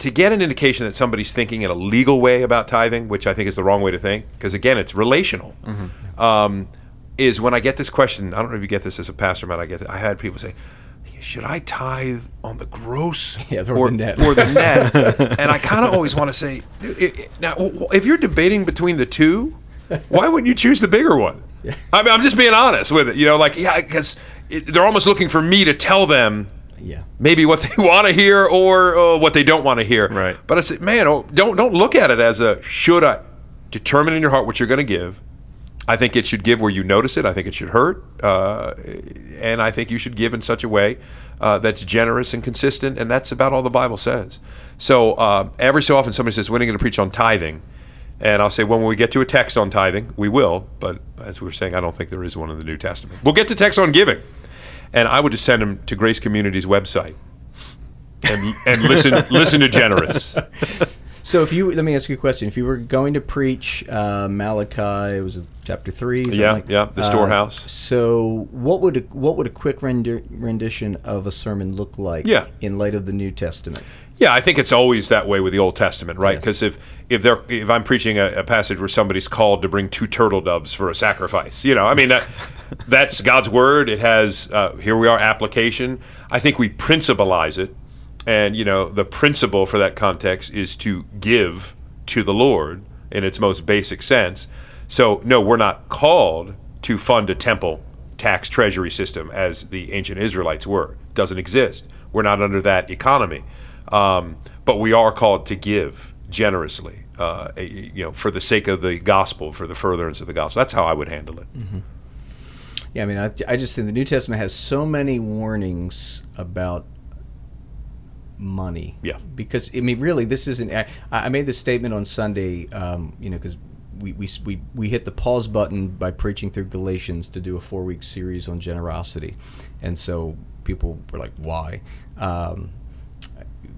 to get an indication that somebody's thinking in a legal way about tithing, which I think is the wrong way to think, because again, it's relational. Um, is when I get this question. I don't know if you get this as a pastor, man. I get. I had people say, "Should I tithe on the gross [laughs] Yeah, or or, the net." or the net?" [laughs] and I kind of always want to say, it- it- now, if you're debating between the two, why wouldn't you choose the bigger one? I mean, I'm just being honest with it. You know, like yeah, because they're almost looking for me to tell them Yeah. maybe what they [laughs] want to hear or uh, what they don't want to hear. Right. But I said, man, oh, don't don't look at it as a should I. Determine in your heart what you're going to give. I think it should give where you notice it. I think it should hurt, uh, and I think you should give in such a way uh, that's generous and consistent. And that's about all the Bible says. So um, every so often, somebody says, "When are you going to preach on tithing?" And I'll say, well, when we get to a text on tithing, we will. But as we were saying, I don't think there is one in the New Testament. We'll get to text on giving. And I would just send them to Grace Community's website and, and listen [laughs] listen to Generous. So if you let me ask you a question: If you were going to preach uh, Malachi, it was chapter three. Yeah, like- yeah, the uh, storehouse. So what would a, what would a quick render, rendition of a sermon look like? Yeah. in light of the New Testament. Yeah, I think it's always that way with the Old Testament, right? Yeah. Because if if they're if I'm preaching a, a passage where somebody's called to bring two turtle doves for a sacrifice, you know, I mean that, that's God's word. It has uh, here we are application. I think we principalize it, and you know the principle for that context is to give to the Lord in its most basic sense. So no, we're not called to fund a temple tax treasury system as the ancient Israelites were. It doesn't exist. We're not under that economy. Um, but we are called to give generously, uh, you know, for the sake of the gospel, for the furtherance of the gospel. That's how I would handle it. Yeah, I mean, I, I just think the New Testament has so many warnings about money. Yeah. Because I mean, really, this isn't. I, I made this statement on Sunday. Um, you know, because we, we we we hit the pause button by preaching through Galatians to do a four week series on generosity, and so people were like, "Why?" Um,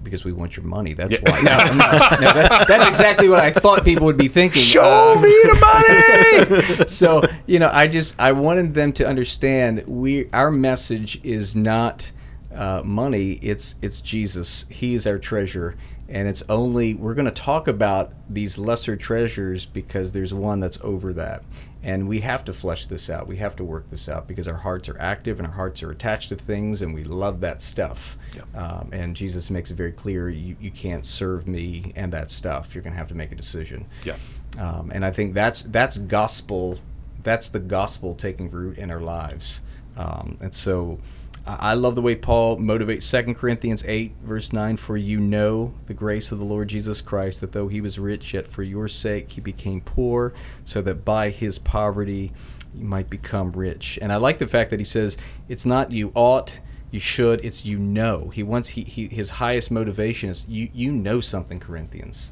because we want your money. That's why. No, no, no, that, that's exactly what I thought people would be thinking. Show Um, me the [laughs] money. so you know i just i wanted them to understand we our message is not uh, money it's it's jesus he is our treasure and it's only we're going to talk about these lesser treasures because there's one that's over that and we have to flesh this out we have to work this out because our hearts are active and our hearts are attached to things and we love that stuff um, and jesus makes it very clear you, you can't serve me and that stuff you're going to have to make a decision Yeah. um, and I think that's that's gospel. That's the gospel taking root in our lives. Um, and so, I love the way Paul motivates. Second Corinthians eight verse nine: For you know the grace of the Lord Jesus Christ, that though he was rich, yet for your sake he became poor, so that by his poverty you might become rich. And I like the fact that he says it's not you ought. You should. It's you know. He wants. He, he his highest motivation is you. You know something, Corinthians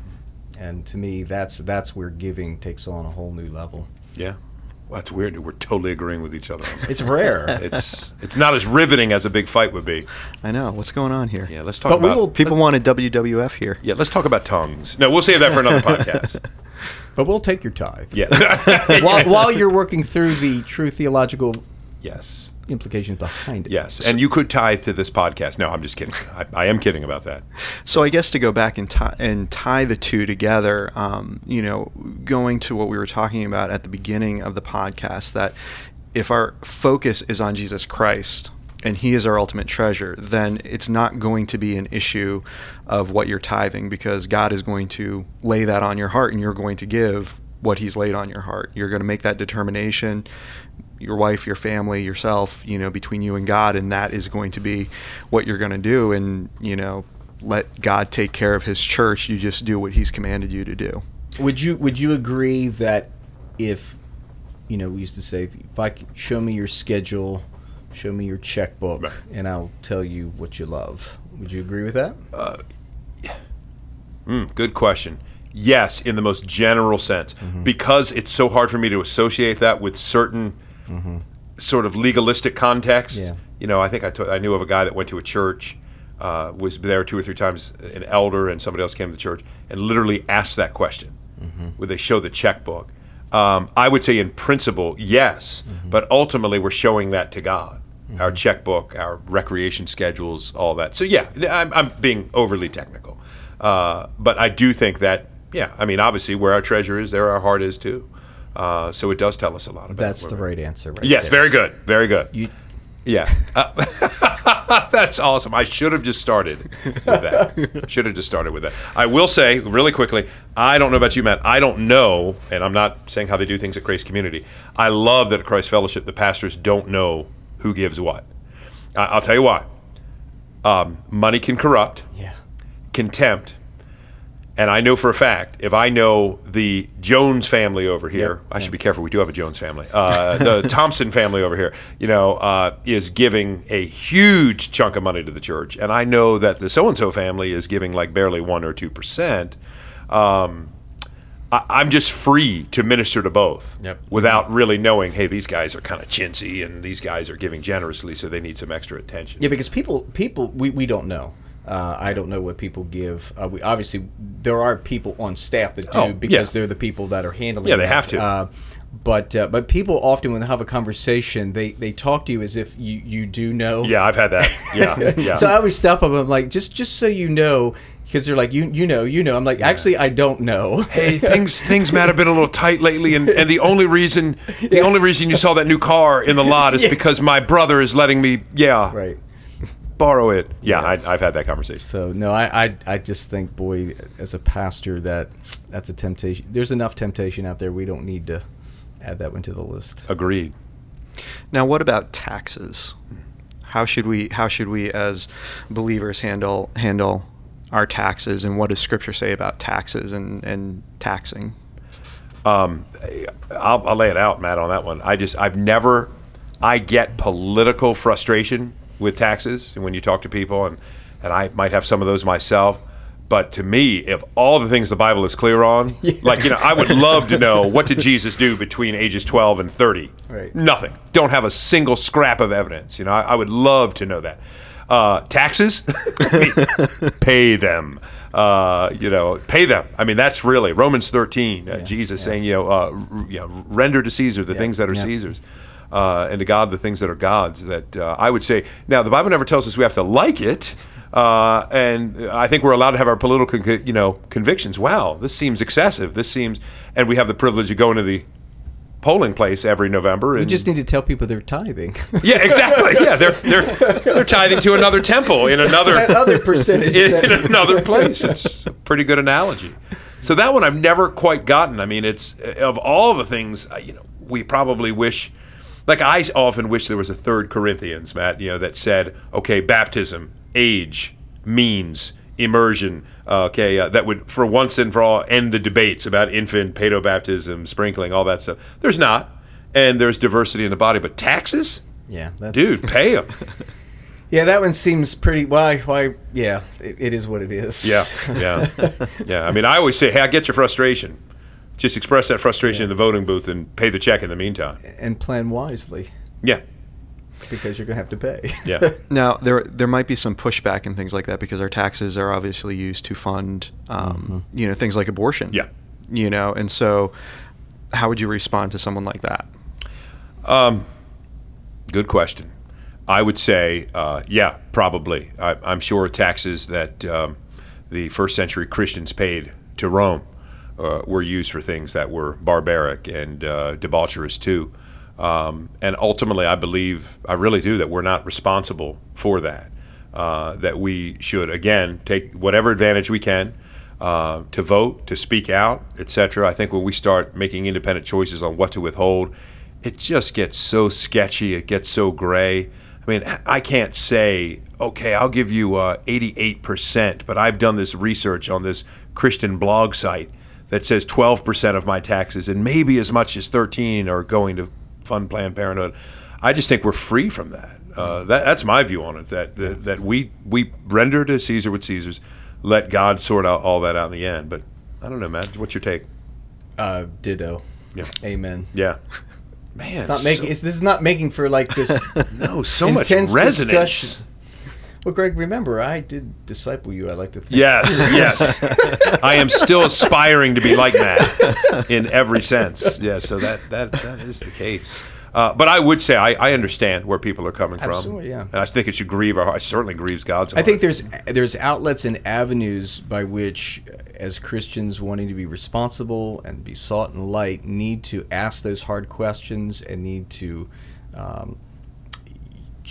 and to me that's that's where giving takes on a whole new level yeah. Well, that's weird. We're totally agreeing with each other. it's rare [laughs] it's it's not as riveting as a big fight would be. I know. What's going on here? Yeah. Let's talk But about. will- People wanted WWF here. yeah. Let's talk about tongues. No, we'll save that for another [laughs] podcast. but we'll take your tithe Yeah. [laughs] while, while you're working through the true theological yes. Implications behind it Yes. And you could tithe to this podcast. No, I'm just kidding. I, I am kidding about that. So I guess to go back and tie, and tie the two together, um, you know, going to what we were talking about at the beginning of the podcast, that if our focus is on Jesus Christ and He is our ultimate treasure, then it's not going to be an issue of what you're tithing because God is going to lay that on your heart and you're going to give what He's laid on your heart. You're going to make that determination your wife, your family, yourself, you know, between you and God, and that is going to be what you're going to do. And, you know, let God take care of his church. You just do what he's commanded you to do. would you would you agree that if you know we used to say if, I show me your schedule show me your checkbook Right. and i'll tell you what you love would you agree with that Mm, good question. Yes, in the most general sense, because it's so hard for me to associate that with certain sort of legalistic context. Yeah. You know, I think I knew of a guy that went to a church, uh, was there two or three times, an elder, and somebody else came to the church and literally asked that question, where they show the checkbook. Um, I would say, in principle, yes, but ultimately, we're showing that to God. Our checkbook, our recreation schedules, all that. So, yeah, I'm, I'm being overly technical. Uh, but I do think that, yeah, I mean, obviously, where our treasure is, there our heart is too. Uh, so it does tell us a lot about. That. That's where the right answer, right? Yes, there. very good, very good. You, Yeah, Uh, [laughs] that's awesome. I should have just started with that. should have just started with that. I will say really quickly. I don't know about you, Matt. I don't know, and I'm not saying how they do things at Grace Community. I love that at Christ Fellowship, the pastors don't know who gives what. I I'll tell you why. Um, money can corrupt yeah. contempt. And I know for a fact, if I know the Jones family over here, Yep. I should be careful. We do have a Jones family. Uh, the [laughs] Thompson family over here, you know, uh, is giving a huge chunk of money to the church, and I know that the so and so family is giving like barely one or two percent. Um, I, I'm just free to minister to both Yep. without really knowing. Hey, these guys are kind of chintzy, and these guys are giving generously, so they need some extra attention. Yeah, because people, people, we, we don't know. Uh, I don't know what people give. Uh, we obviously there are people on staff that do Oh, because yeah. they're the people that are handling. Yeah, they that. have to. Uh, but uh, but people often when they have a conversation, they, they talk to you as if you, you do know. Yeah, I've had that. Yeah, [laughs] yeah. So I always stop them. I'm like, just just so you know, because they're like, you you know, you know. I'm like, actually, I don't know. hey, things things Matt have been a little tight lately, and, and the only reason the only reason you saw that new car in the lot is [laughs] Yeah. because my brother is letting me, yeah, right. Borrow it. Yeah, I, I've had that conversation. So no, I, I I just think, boy, as a pastor, that that's a temptation. There's enough temptation out there. We don't need to add that one to the list. Agreed. Now, what about taxes? How should we how should we as believers handle handle our taxes, and what does Scripture say about taxes and, and taxing? Um, I'll, I'll lay it out, Matt, on that one. I just I've never I get political frustration with taxes, and when you talk to people, and and I might have some of those myself. But to me, if all the things the Bible is clear on, [laughs] like you know, I would love to know what did Jesus do between ages twelve and thirty. Right. Nothing. Don't have a single scrap of evidence. You know, I, I would love to know that. Uh, taxes, [laughs] pay them. Uh, you know, pay them. I mean, that's really Romans thirteen. Uh, Jesus saying, you know, uh, r- you know, render to Caesar the things that are yeah. Caesar's, uh, and to God the things that are God's. That uh, I would say. Now, the Bible never tells us we have to like it. Uh, and I think we're allowed to have our political, you know, convictions. Wow, this seems excessive. This seems, and we have the privilege of going to the polling place every November. And We just need to tell people they're tithing. [laughs] yeah, exactly. Yeah, they're they're they're tithing to another temple in another [laughs] other percentage. in, [laughs] in another place. It's a pretty good analogy. So that one I've never quite gotten. I mean, it's of all the things uh, you know we probably wish. Like I often wish there was a third Corinthians, Matt. You know that said, okay, baptism, age, means, immersion. Uh, okay, uh, that would for once and for all end the debates about infant paedo baptism, sprinkling, all that stuff. There's not, and there's diversity in the body, but taxes, yeah, that's, dude, pay them. [laughs] Yeah, that one seems pretty. Why? Why? Yeah, it, it is what it is. Yeah, yeah, yeah. I mean, I always say, hey, I get your frustration. Just express that frustration in the voting booth and pay the check in the meantime. and plan wisely Yeah, because you're gonna have to pay. yeah, [laughs] Now, there there might be some pushback and things like that because our taxes are obviously used to fund, um, you know, things like abortion. Yeah. You know, and so how would you respond to someone like that? Um, good question. I would say, uh, yeah, probably. I, I'm sure taxes that um, the first century Christians paid to Rome uh, were used for things that were barbaric and uh, debaucherous too. Um, and ultimately, I believe, I really do, that we're not responsible for that. Uh, that we should, again, take whatever advantage we can uh, to vote, to speak out, etc. I think when we start making independent choices on what to withhold, it just gets so sketchy. It gets so gray. I mean, I can't say, okay, I'll give you uh, 88%, but I've done this research on this Christian blog site that says 12% of my taxes and maybe as much as 13 are going to fund Planned Parenthood. I just think we're free from that. Uh, that that's my view on it. That that, that we we render to Caesar what Caesar's. let God sort out all that out in the end. But I don't know, Matt. What's your take? Uh, ditto. Yeah. Amen. Yeah. [laughs] Man, Not so- this is not making for like this. [laughs] no, so much intense resonance. discussion. Well, Greg, remember I did disciple you. I like to think. Yes, yes. [laughs] I am still aspiring to be like that in every sense. Yeah, so that that that is the case. Uh, but I would say I, I understand where people are coming from. Absolutely, yeah. And I think it should grieve our. Heart. It certainly grieves God's. Heart. I think there's there's outlets and avenues by which, as Christians wanting to be responsible and be salt and light, need to ask those hard questions and need to um,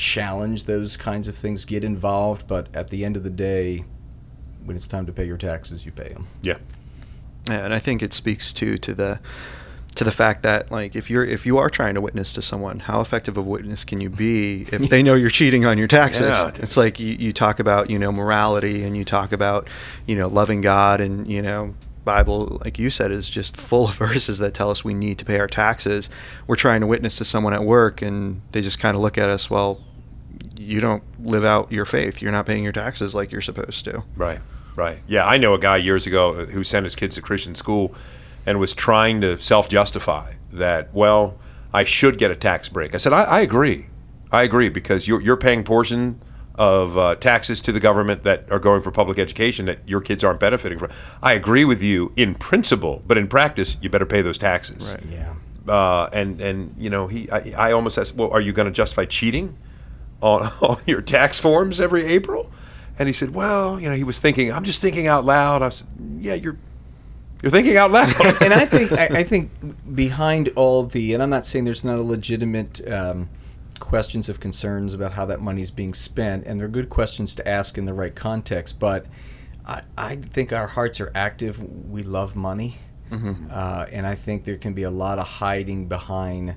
challenge those kinds of things, get involved. But at the end of the day, when it's time to pay your taxes, you pay them. Yeah. Yeah, and I think it speaks to to the to the fact that like if you're if you are trying to witness to someone, how effective of a witness can you be if [laughs] they know you're cheating on your taxes? Yeah. It's like you, you talk about you know morality and you talk about you know loving God and you know Bible like you said is just full of [laughs] verses that tell us we need to pay our taxes. We're trying to witness to someone at work and they just kind of look at us well. You don't live out your faith. You're not paying your taxes like you're supposed to. Right, right. Yeah, I know a guy years ago who sent his kids to Christian school and was trying to self justify that, well, I should get a tax break. I said, I, I agree. I agree because you're, you're paying portion of uh, taxes to the government that are going for public education that your kids aren't benefiting from. I agree with you in principle, but in practice, you better pay those taxes. Right. Yeah. Uh, and and you know he I, I almost asked, well, are you going to justify cheating on, [laughs] on your tax forms every April? And he said, well, you know, he was thinking, I'm just thinking out loud. I said, yeah, you're you're thinking out loud. and I think I, I [laughs] think behind all the, and I'm not saying there's not a legitimate um, questions of concerns about how that money's being spent, and they're good questions to ask in the right context. But I, I think our hearts are active. We love money, uh, and I think there can be a lot of hiding behind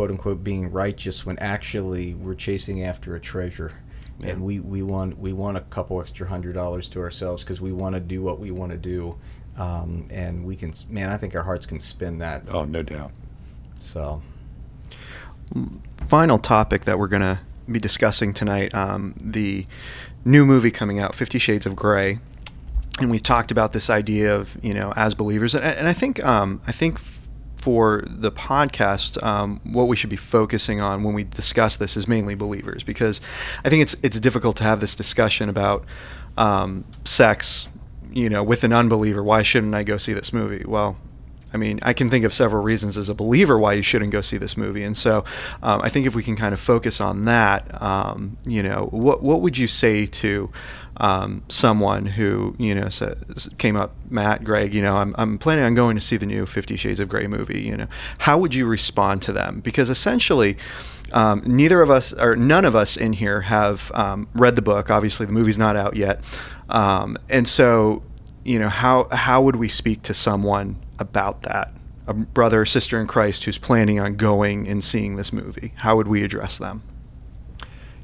"quote unquote" being righteous when actually we're chasing after a treasure. And we, we want we want a couple extra hundred dollars to ourselves because we want to do what we want to do, um, and we can man I think our hearts can spin that. oh, no doubt. So final topic that we're going to be discussing tonight um, the new movie coming out, Fifty Shades of Grey. And we talked about this idea of, you know, as believers. And, and I think, um, I think f- for the podcast, um, what we should be focusing on when we discuss this is mainly believers, because I think it's it's difficult to have this discussion about um, sex, you know, with an unbeliever. Why shouldn't I go see this movie? Well, I mean, I can think of several reasons as a believer why you shouldn't go see this movie, and so um, I think if we can kind of focus on that, um, you know, what what would you say to um, someone who you know says, came up, Matt, Greg, you know, I'm I'm planning on going to see the new Fifty Shades of Grey movie. You know, how would you respond to them? Because essentially. Um, neither of us, or none of us in here, have um, read the book. Obviously, the movie's not out yet, um, and so you know how how would we speak to someone about that a brother or sister in christ who's planning on going and seeing this movie how would we address them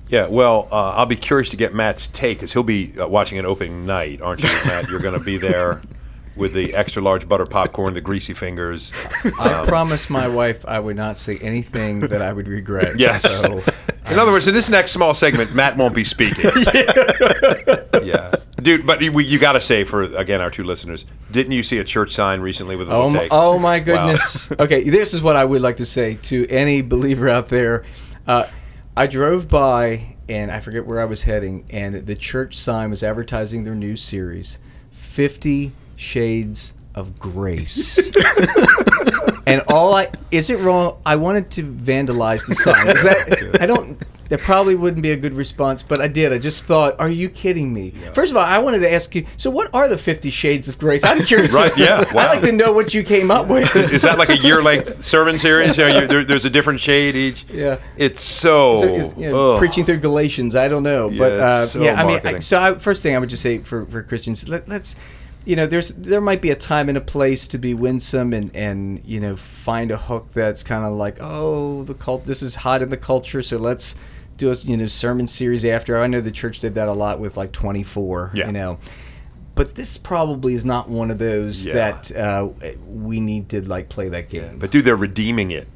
Yeah, well, uh, I'll be curious to get Matt's take because he'll be uh, watching an opening night, aren't you, Matt? You're going to be there [laughs] with the extra large butter popcorn, the greasy fingers. I promised my wife I would not say anything that I would regret. [laughs] Yes. So [laughs] In other words, in this next small segment, Matt won't be speaking. yeah. Dude, but you, you got to say for again our two listeners, didn't you see a church sign recently with a Oh little my, take? oh my Wow. goodness. okay, this is what I would like to say to any believer out there. Uh, I drove by and I forget where I was heading, and the church sign was advertising their new series, Fifty Shades of Grace. [laughs] and all I is it wrong? I wanted to vandalize the sign. Is that I don't. That probably wouldn't be a good response, but I did. I just thought, are you kidding me? First of all, I wanted to ask you. So, what are the Fifty Shades of Grace? I'm curious. Right, yeah, wow. [laughs] I'd like to know what you came up with. [laughs] Is that like a year length sermon series? You know, you, there, there's a different shade each. Yeah. It's so. So, you know, preaching through Galatians. I don't know, Yeah, but uh, so yeah, I mean, I, so I, first thing I would just say for for Christians, let, let's, you know, there's there might be a time and a place to be winsome and and you know find a hook that's kind of like oh the cult this is hot in the culture, so let's do a you know sermon series after. I know the church did that a lot with like 24, Yeah. you know. But this probably is not one of those Yeah. that uh, we need to like play that game. But dude, they're redeeming it.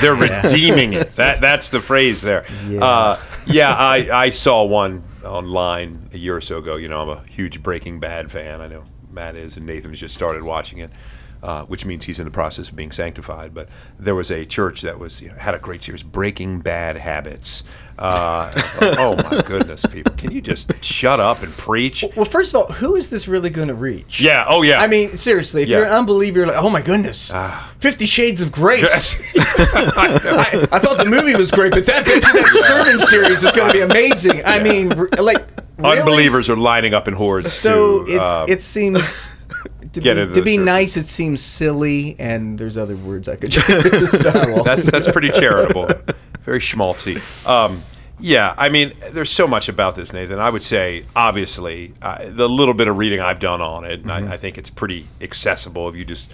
They're redeeming it. That that's the phrase there. Yeah. Uh, yeah, I, I saw one online a year or so ago. You know, I'm a huge Breaking Bad fan. I know Matt is, and Nathan's just started watching it. Uh, which means he's in the process of being sanctified. But there was a church that was you know, had a great series, Breaking Bad Habits. Uh, [laughs] oh my goodness, people! Can you just shut up and preach? Well, first of all, who is this really going to reach? Yeah. Oh yeah. I mean, seriously, if Yeah. you're an unbeliever, you're like, oh my goodness, Fifty Shades of Grace. [laughs] [laughs] I, I thought the movie was great, but that that sermon series is going to be amazing. I mean, like, really? unbelievers are lining up in hordes. So to, it, uh, it seems to get be, to be nice. It seems silly, and there's other words I could [laughs] use. [laughs] That's that's pretty charitable, very schmaltzy. Um, yeah, I mean, there's so much about this, Nathan. I would say, obviously, uh, the little bit of reading I've done on it, and I, I think it's pretty accessible if you just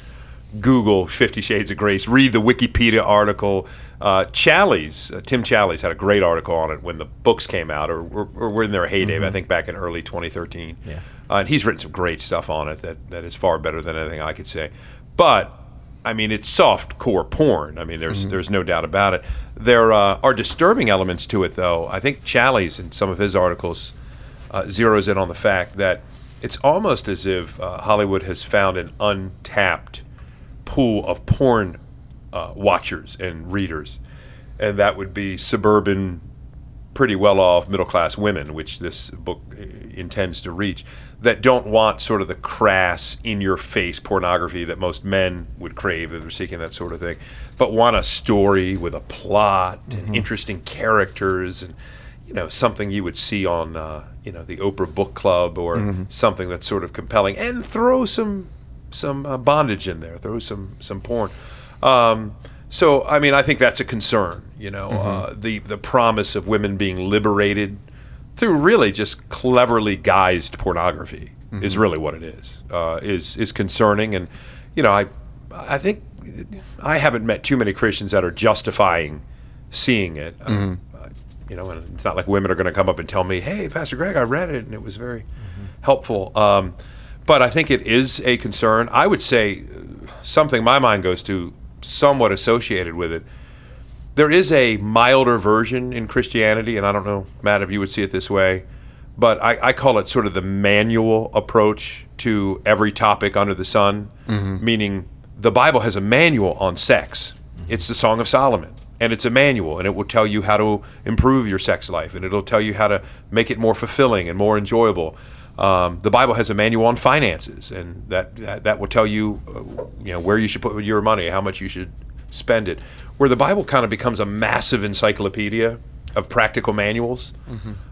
Google Fifty Shades of Grace, read the Wikipedia article. Uh, Challies, uh, Tim Challies had a great article on it when the books came out, or, or, or were in their heyday, I think back in early 2013. Yeah. Uh, and he's written some great stuff on it that, that is far better than anything I could say. But I mean, it's soft core porn. I mean, there's there's no doubt about it. There uh, are disturbing elements to it, though. I think Challies in some of his articles uh, zeroes in on the fact that it's almost as if uh, Hollywood has found an untapped pool of porn uh, watchers and readers, and that would be suburban pretty well off middle class women, which this book uh, intends to reach, that don't want sort of the crass, in your face pornography that most men would crave if they're seeking that sort of thing, but want a story with a plot and interesting characters and you know something you would see on uh, you know the Oprah Book Club or something that's sort of compelling and throw some some uh, bondage in there, throw some some porn. Um, so I mean, I think that's a concern. You know, uh, the the promise of women being liberated through really just cleverly guised pornography is really what it is. Uh, is is concerning, and you know, I I think I haven't met too many Christians that are justifying seeing it. Uh, you know, and it's not like women are going to come up and tell me, "Hey, Pastor Greg, I read it and it was very helpful." Um, but I think it is a concern. I would say uh, something my mind goes to, somewhat associated with it. There is a milder version in Christianity, and I don't know, Matt, if you would see it this way, but I, I call it sort of the manual approach to every topic under the sun, meaning the Bible has a manual on sex. It's the Song of Solomon, and it's a manual, and it will tell you how to improve your sex life, and it'll tell you how to make it more fulfilling and more enjoyable. Um, the Bible has a manual on finances, and that that, that will tell you, uh, you know, where you should put your money, how much you should spend it. Where the Bible kind of becomes a massive encyclopedia of practical manuals,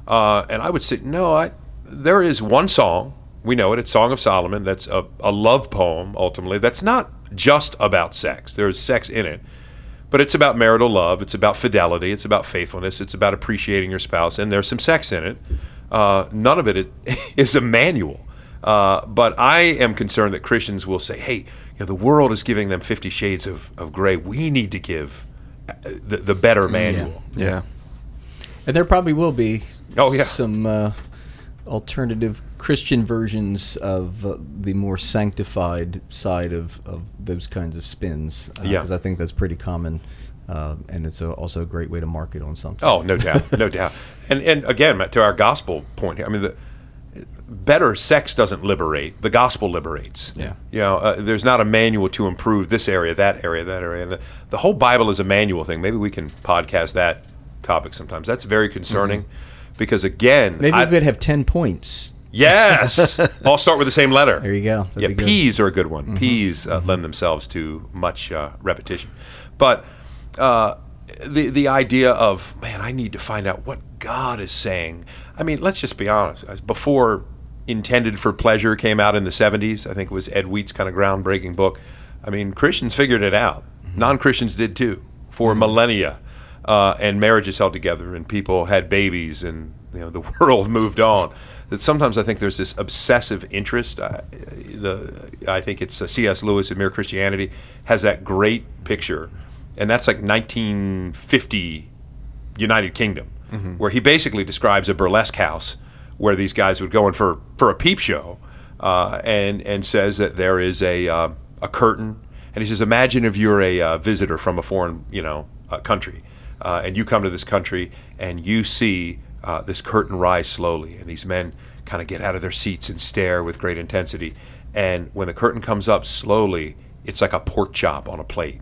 uh, and I would say, no, I, there is one song we know it. It's Song of Solomon. That's a, a love poem. Ultimately, that's not just about sex. There's sex in it, but it's about marital love. It's about fidelity. It's about faithfulness. It's about appreciating your spouse, and there's some sex in it. Uh, none of it [laughs] is a manual. Uh, but I am concerned that Christians will say, "Hey, you know, the world is giving them Fifty Shades of, of Grey. We need to give uh, the, the better manual." Yeah. And there probably will be Oh, yeah. some uh, alternative Christian versions of uh, the more sanctified side of, of those kinds of spins. Uh, Yeah. 'cause I think that's pretty common. Uh, and it's a, also a great way to market on something. Oh, no doubt, no [laughs] doubt. And and again, to our gospel point here, I mean, the better sex doesn't liberate; the gospel liberates. Yeah. You know, uh, there's not a manual to improve this area, that area, that area. And the, the whole Bible is a manual thing. Maybe we can podcast that topic sometimes. That's very concerning, because again, Maybe I- we could have 10 points. yes, [laughs] all start with the same letter. There you go. That'd yeah. P's are a good one. P's uh, lend themselves to much uh, repetition, but uh, the the idea of man, I need to find out what God is saying. I mean, let's just be honest. Before "Intended for Pleasure" came out in the '70s, I think it was Ed Wheat's kind of groundbreaking book. I mean, Christians figured it out. Non Christians did too for millennia, uh, and marriages held together, and people had babies, and you know the [laughs] world moved on. That sometimes I think there's this obsessive interest. I, the I think it's uh, C.S. Lewis in Mere Christianity has that great picture, and that's like 1950 United Kingdom, where he basically describes a burlesque house where these guys would go in for for a peep show, uh, and and says that there is a uh, a curtain, and he says, imagine if you're a uh, visitor from a foreign you know uh, country, uh, and you come to this country and you see uh, this curtain rise slowly, and these men kind of get out of their seats and stare with great intensity. And when the curtain comes up slowly, it's like a pork chop on a plate,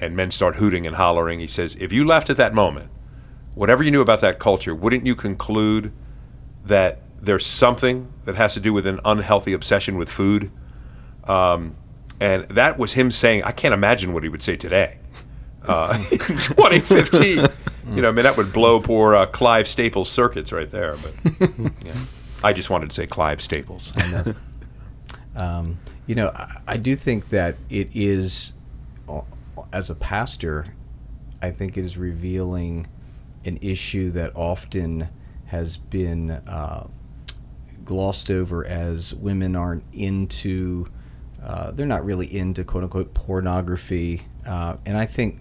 and men start hooting and hollering. He says, "If you left at that moment, whatever you knew about that culture, wouldn't you conclude that there's something that has to do with an unhealthy obsession with food?" Um, and that was him saying, "I can't imagine what he would say today." Uh, [laughs] 2015. You know, I mean, that would blow poor uh, Clive Staples' circuits right there. But [laughs] yeah. I just wanted to say Clive Staples. [laughs] Um, you know, I, I do think that it is, as a pastor, I think it is revealing an issue that often has been uh, glossed over as women aren't into, uh, they're not really into quote unquote pornography. Uh, and I think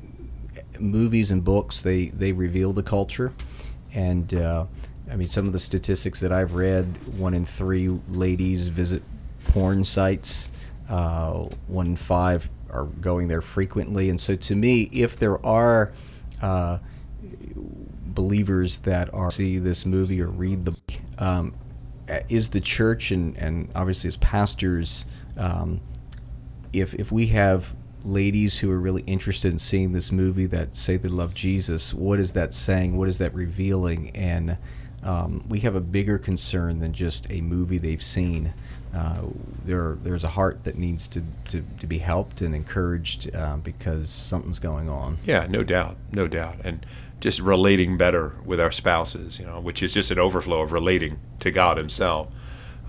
movies and books, they, they reveal the culture. And uh, I mean, some of the statistics that I've read one in three ladies visit porn sites, uh, one in five are going there frequently. And so to me, if there are uh, believers that are see this movie or read the book, um, is the church and, and obviously as pastors, um, if, if we have ladies who are really interested in seeing this movie that say they love Jesus, what is that saying? What is that revealing? And um, we have a bigger concern than just a movie they've seen. Uh, there, there's a heart that needs to, to, to be helped and encouraged uh, because something's going on. Yeah, no doubt, no doubt, and just relating better with our spouses, you know, which is just an overflow of relating to God Himself.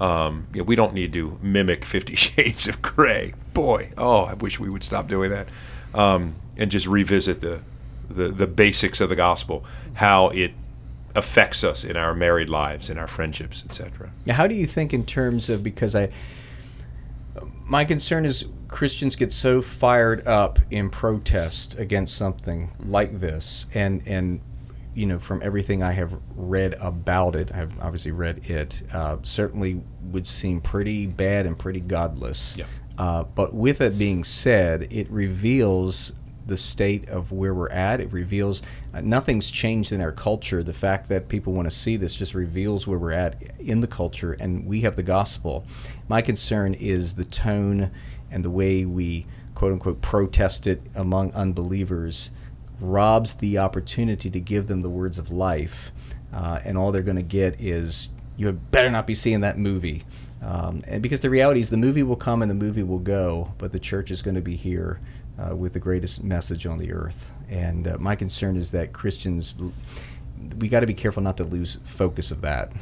Um, you know, we don't need to mimic Fifty [laughs] Shades of Grey. Boy, oh, I wish we would stop doing that, um, and just revisit the, the the basics of the gospel, how it affects us in our married lives, in our friendships, etc. Now, how do you think in terms of because I my concern is Christians get so fired up in protest against something like this, and and you know from everything I have read about it, I've obviously read it. Uh, certainly would seem pretty bad and pretty godless. Yeah. Uh, but with it being said, it reveals the state of where we're at. It reveals uh, nothing's changed in our culture. The fact that people want to see this just reveals where we're at in the culture, and we have the gospel. My concern is the tone and the way we quote unquote protest it among unbelievers robs the opportunity to give them the words of life, uh, and all they're going to get is you had better not be seeing that movie. Um, and because the reality is, the movie will come and the movie will go, but the church is going to be here uh, with the greatest message on the earth. And uh, my concern is that Christians, we got to be careful not to lose focus of that.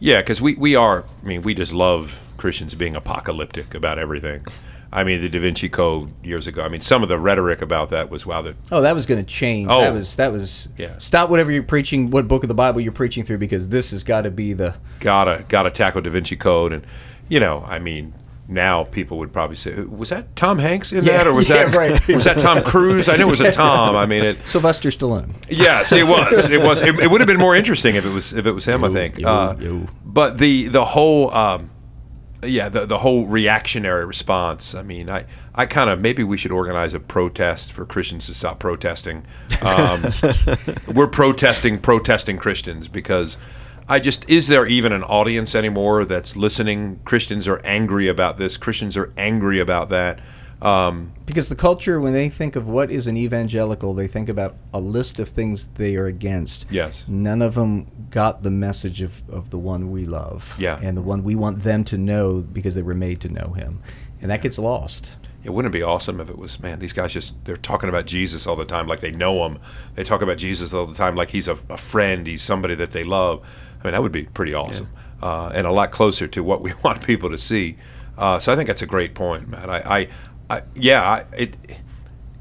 Yeah, because we, we are, I mean, we just love Christians being apocalyptic about everything. I mean, the Da Vinci Code years ago. I mean, some of the rhetoric about that was wow. That oh, that was going to change. Oh. that was that was Yeah. Stop whatever you're preaching, what book of the Bible you're preaching through, because this has got to be the gotta gotta tackle Da Vinci Code, and you know, I mean, now people would probably say, was that Tom Hanks in Yeah, that, or was yeah, [laughs] that right. was that Tom Cruise? I knew it was a Tom. I mean, it. [laughs] Sylvester Stallone. Yes, it was. It was. It, it would have been more interesting if it was if it was him. I think. yo, uh, yo. But the the whole. Um, yeah, the the whole reactionary response. I mean, I, I kind of maybe we should organize a protest for Christians to stop protesting. Um, [laughs] we're protesting protesting Christians because I just is there even an audience anymore that's listening? Christians are angry about this. Christians are angry about that. Um, Because the culture, when they think of what is an evangelical, they think about a list of things they are against. Yes. None of them got the message of, of the one we love. Yeah. And the one we want them to know because they were made to know him. And that gets lost. It wouldn't be awesome if it was man. These guys just they're talking about Jesus all the time, like they know him. They talk about Jesus all the time, like he's a, a friend. He's somebody that they love. I mean, that would be pretty awesome, uh, and a lot closer to what we [laughs] want people to see. Uh, so I think that's a great point, Matt. I, I, I yeah, I, it.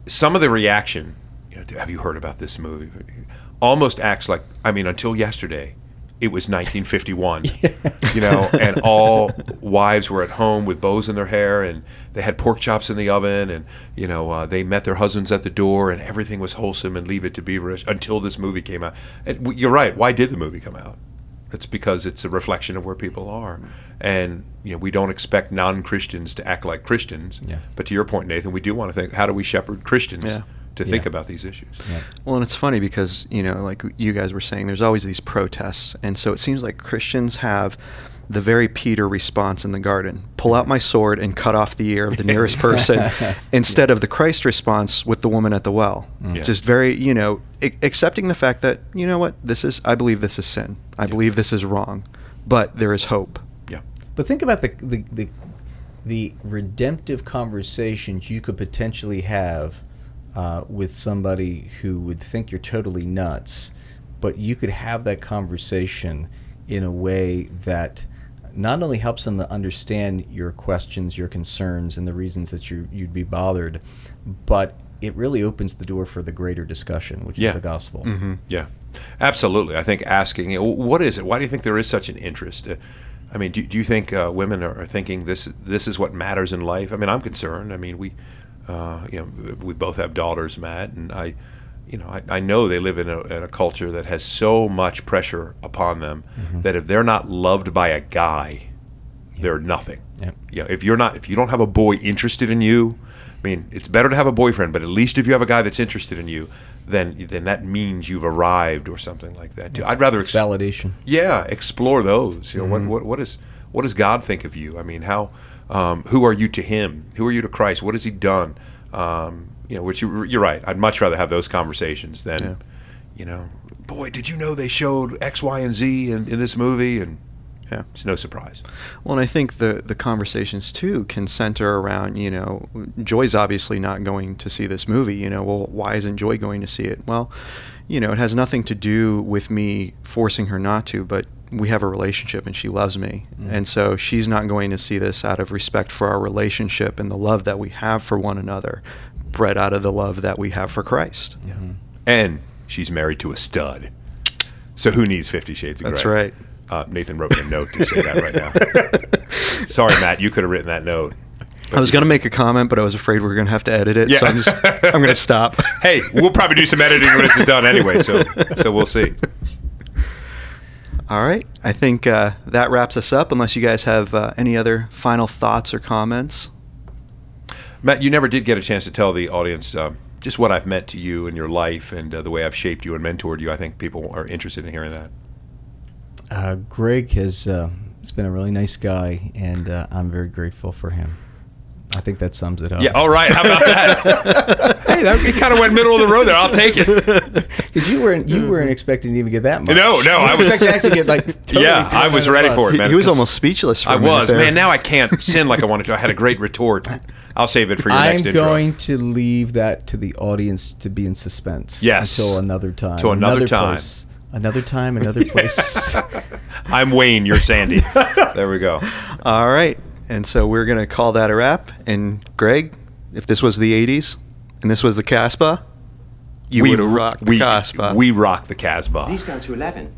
Some of the reaction, you know, have you heard about this movie? Almost acts like I mean, until yesterday, it was 1951, [laughs] you know, and all wives were at home with bows in their hair, and they had pork chops in the oven, and you know, uh, they met their husbands at the door, and everything was wholesome and leave it to Beaverish until this movie came out. And you're right. Why did the movie come out? It's because it's a reflection of where people are, and you know, we don't expect non-Christians to act like Christians. Yeah. But to your point, Nathan, we do want to think: how do we shepherd Christians Yeah. to think Yeah. about these issues. Yeah. Well, and it's funny because, you know, like you guys were saying, there's always these protests. And so it seems like Christians have the very Peter response in the garden pull out my sword and cut off the ear of the nearest [laughs] person instead of the Christ response with the woman at the well. Yeah. Just very, you know, a- accepting the fact that, you know what, this is, I believe this is sin. I believe this is wrong, but there is hope. Yeah. But think about the, the the the redemptive conversations you could potentially have uh, with somebody who would think you're totally nuts, but you could have that conversation in a way that not only helps them to understand your questions, your concerns, and the reasons that you you'd be bothered, but it really opens the door for the greater discussion, which Yeah. is the gospel. Yeah, absolutely. I think asking, what is it? Why do you think there is such an interest? Uh, I mean, do, do you think uh, women are, are thinking this this is what matters in life? I mean, I'm concerned. I mean, we, uh, you know, we both have daughters, Matt, and I, you know, I, I know they live in a, in a culture that has so much pressure upon them that if they're not loved by a guy, they're nothing. Yep. You know, if you're not, if you don't have a boy interested in you, I mean, it's better to have a boyfriend, but at least if you have a guy that's interested in you, then then that means you've arrived or something like that. Too. I'd rather ex- validation. yeah, explore those. You know, what, what what is what does God think of you? I mean, how um, who are you to Him? Who are you to Christ? What has He done? Um, you know, which you, you're right. I'd much rather have those conversations than, you know, boy, did you know they showed X, Y, and Z in, in this movie? And Yeah. it's no surprise. Well, and I think the the conversations too can center around you know Joy's obviously not going to see this movie. You know, well, why isn't Joy going to see it? Well, you know, it has nothing to do with me forcing her not to, but we have a relationship and she loves me, mm. and so she's not going to see this out of respect for our relationship and the love that we have for one another, bred out of the love that we have for Christ. Yeah. And she's married to a stud. So who needs Fifty Shades of Grey? That's right. Uh, Nathan wrote me a note to say that right now. [laughs] Sorry, Matt, you could have written that note. I was going to make a comment, but I was afraid we were going to have to edit it, so Yeah. I'm just I'm going to stop. [laughs] Hey, we'll probably do some editing when this is done anyway, so so we'll see. All right. I think uh, that wraps us up, unless you guys have uh, any other final thoughts or comments. Matt, you never did get a chance to tell the audience um, just what I've meant to you in your life and uh, the way I've shaped you and mentored you. I think people are interested in hearing that. Uh, Greg has, uh, has been a really nice guy, and uh, I'm very grateful for him. I think that sums it up. Yeah, all right. How about that? [laughs] hey, that we kind of went middle of the road there. I'll take it. [laughs] Because you weren't you weren't expecting to even get that much. No, no, I was- expecting to actually get like. [laughs] Totally Yeah, I was ready for it, man. he was almost speechless for a I was. there. Man, now I can't sin like I wanted to. I had a great retort. I'll save it for your I'm next intro. going to leave that to the audience to be in suspense. Yes. Until another time. Till another time. place. Another time, [laughs] another place. I'm Wayne, you're Sandy. [laughs] there we go. All right. And so we're going to call that a wrap. And Greg, if this was the 80s and this was the Casbah, you would have rocked the we, Casbah. we rock the Casbah. Please go to 11.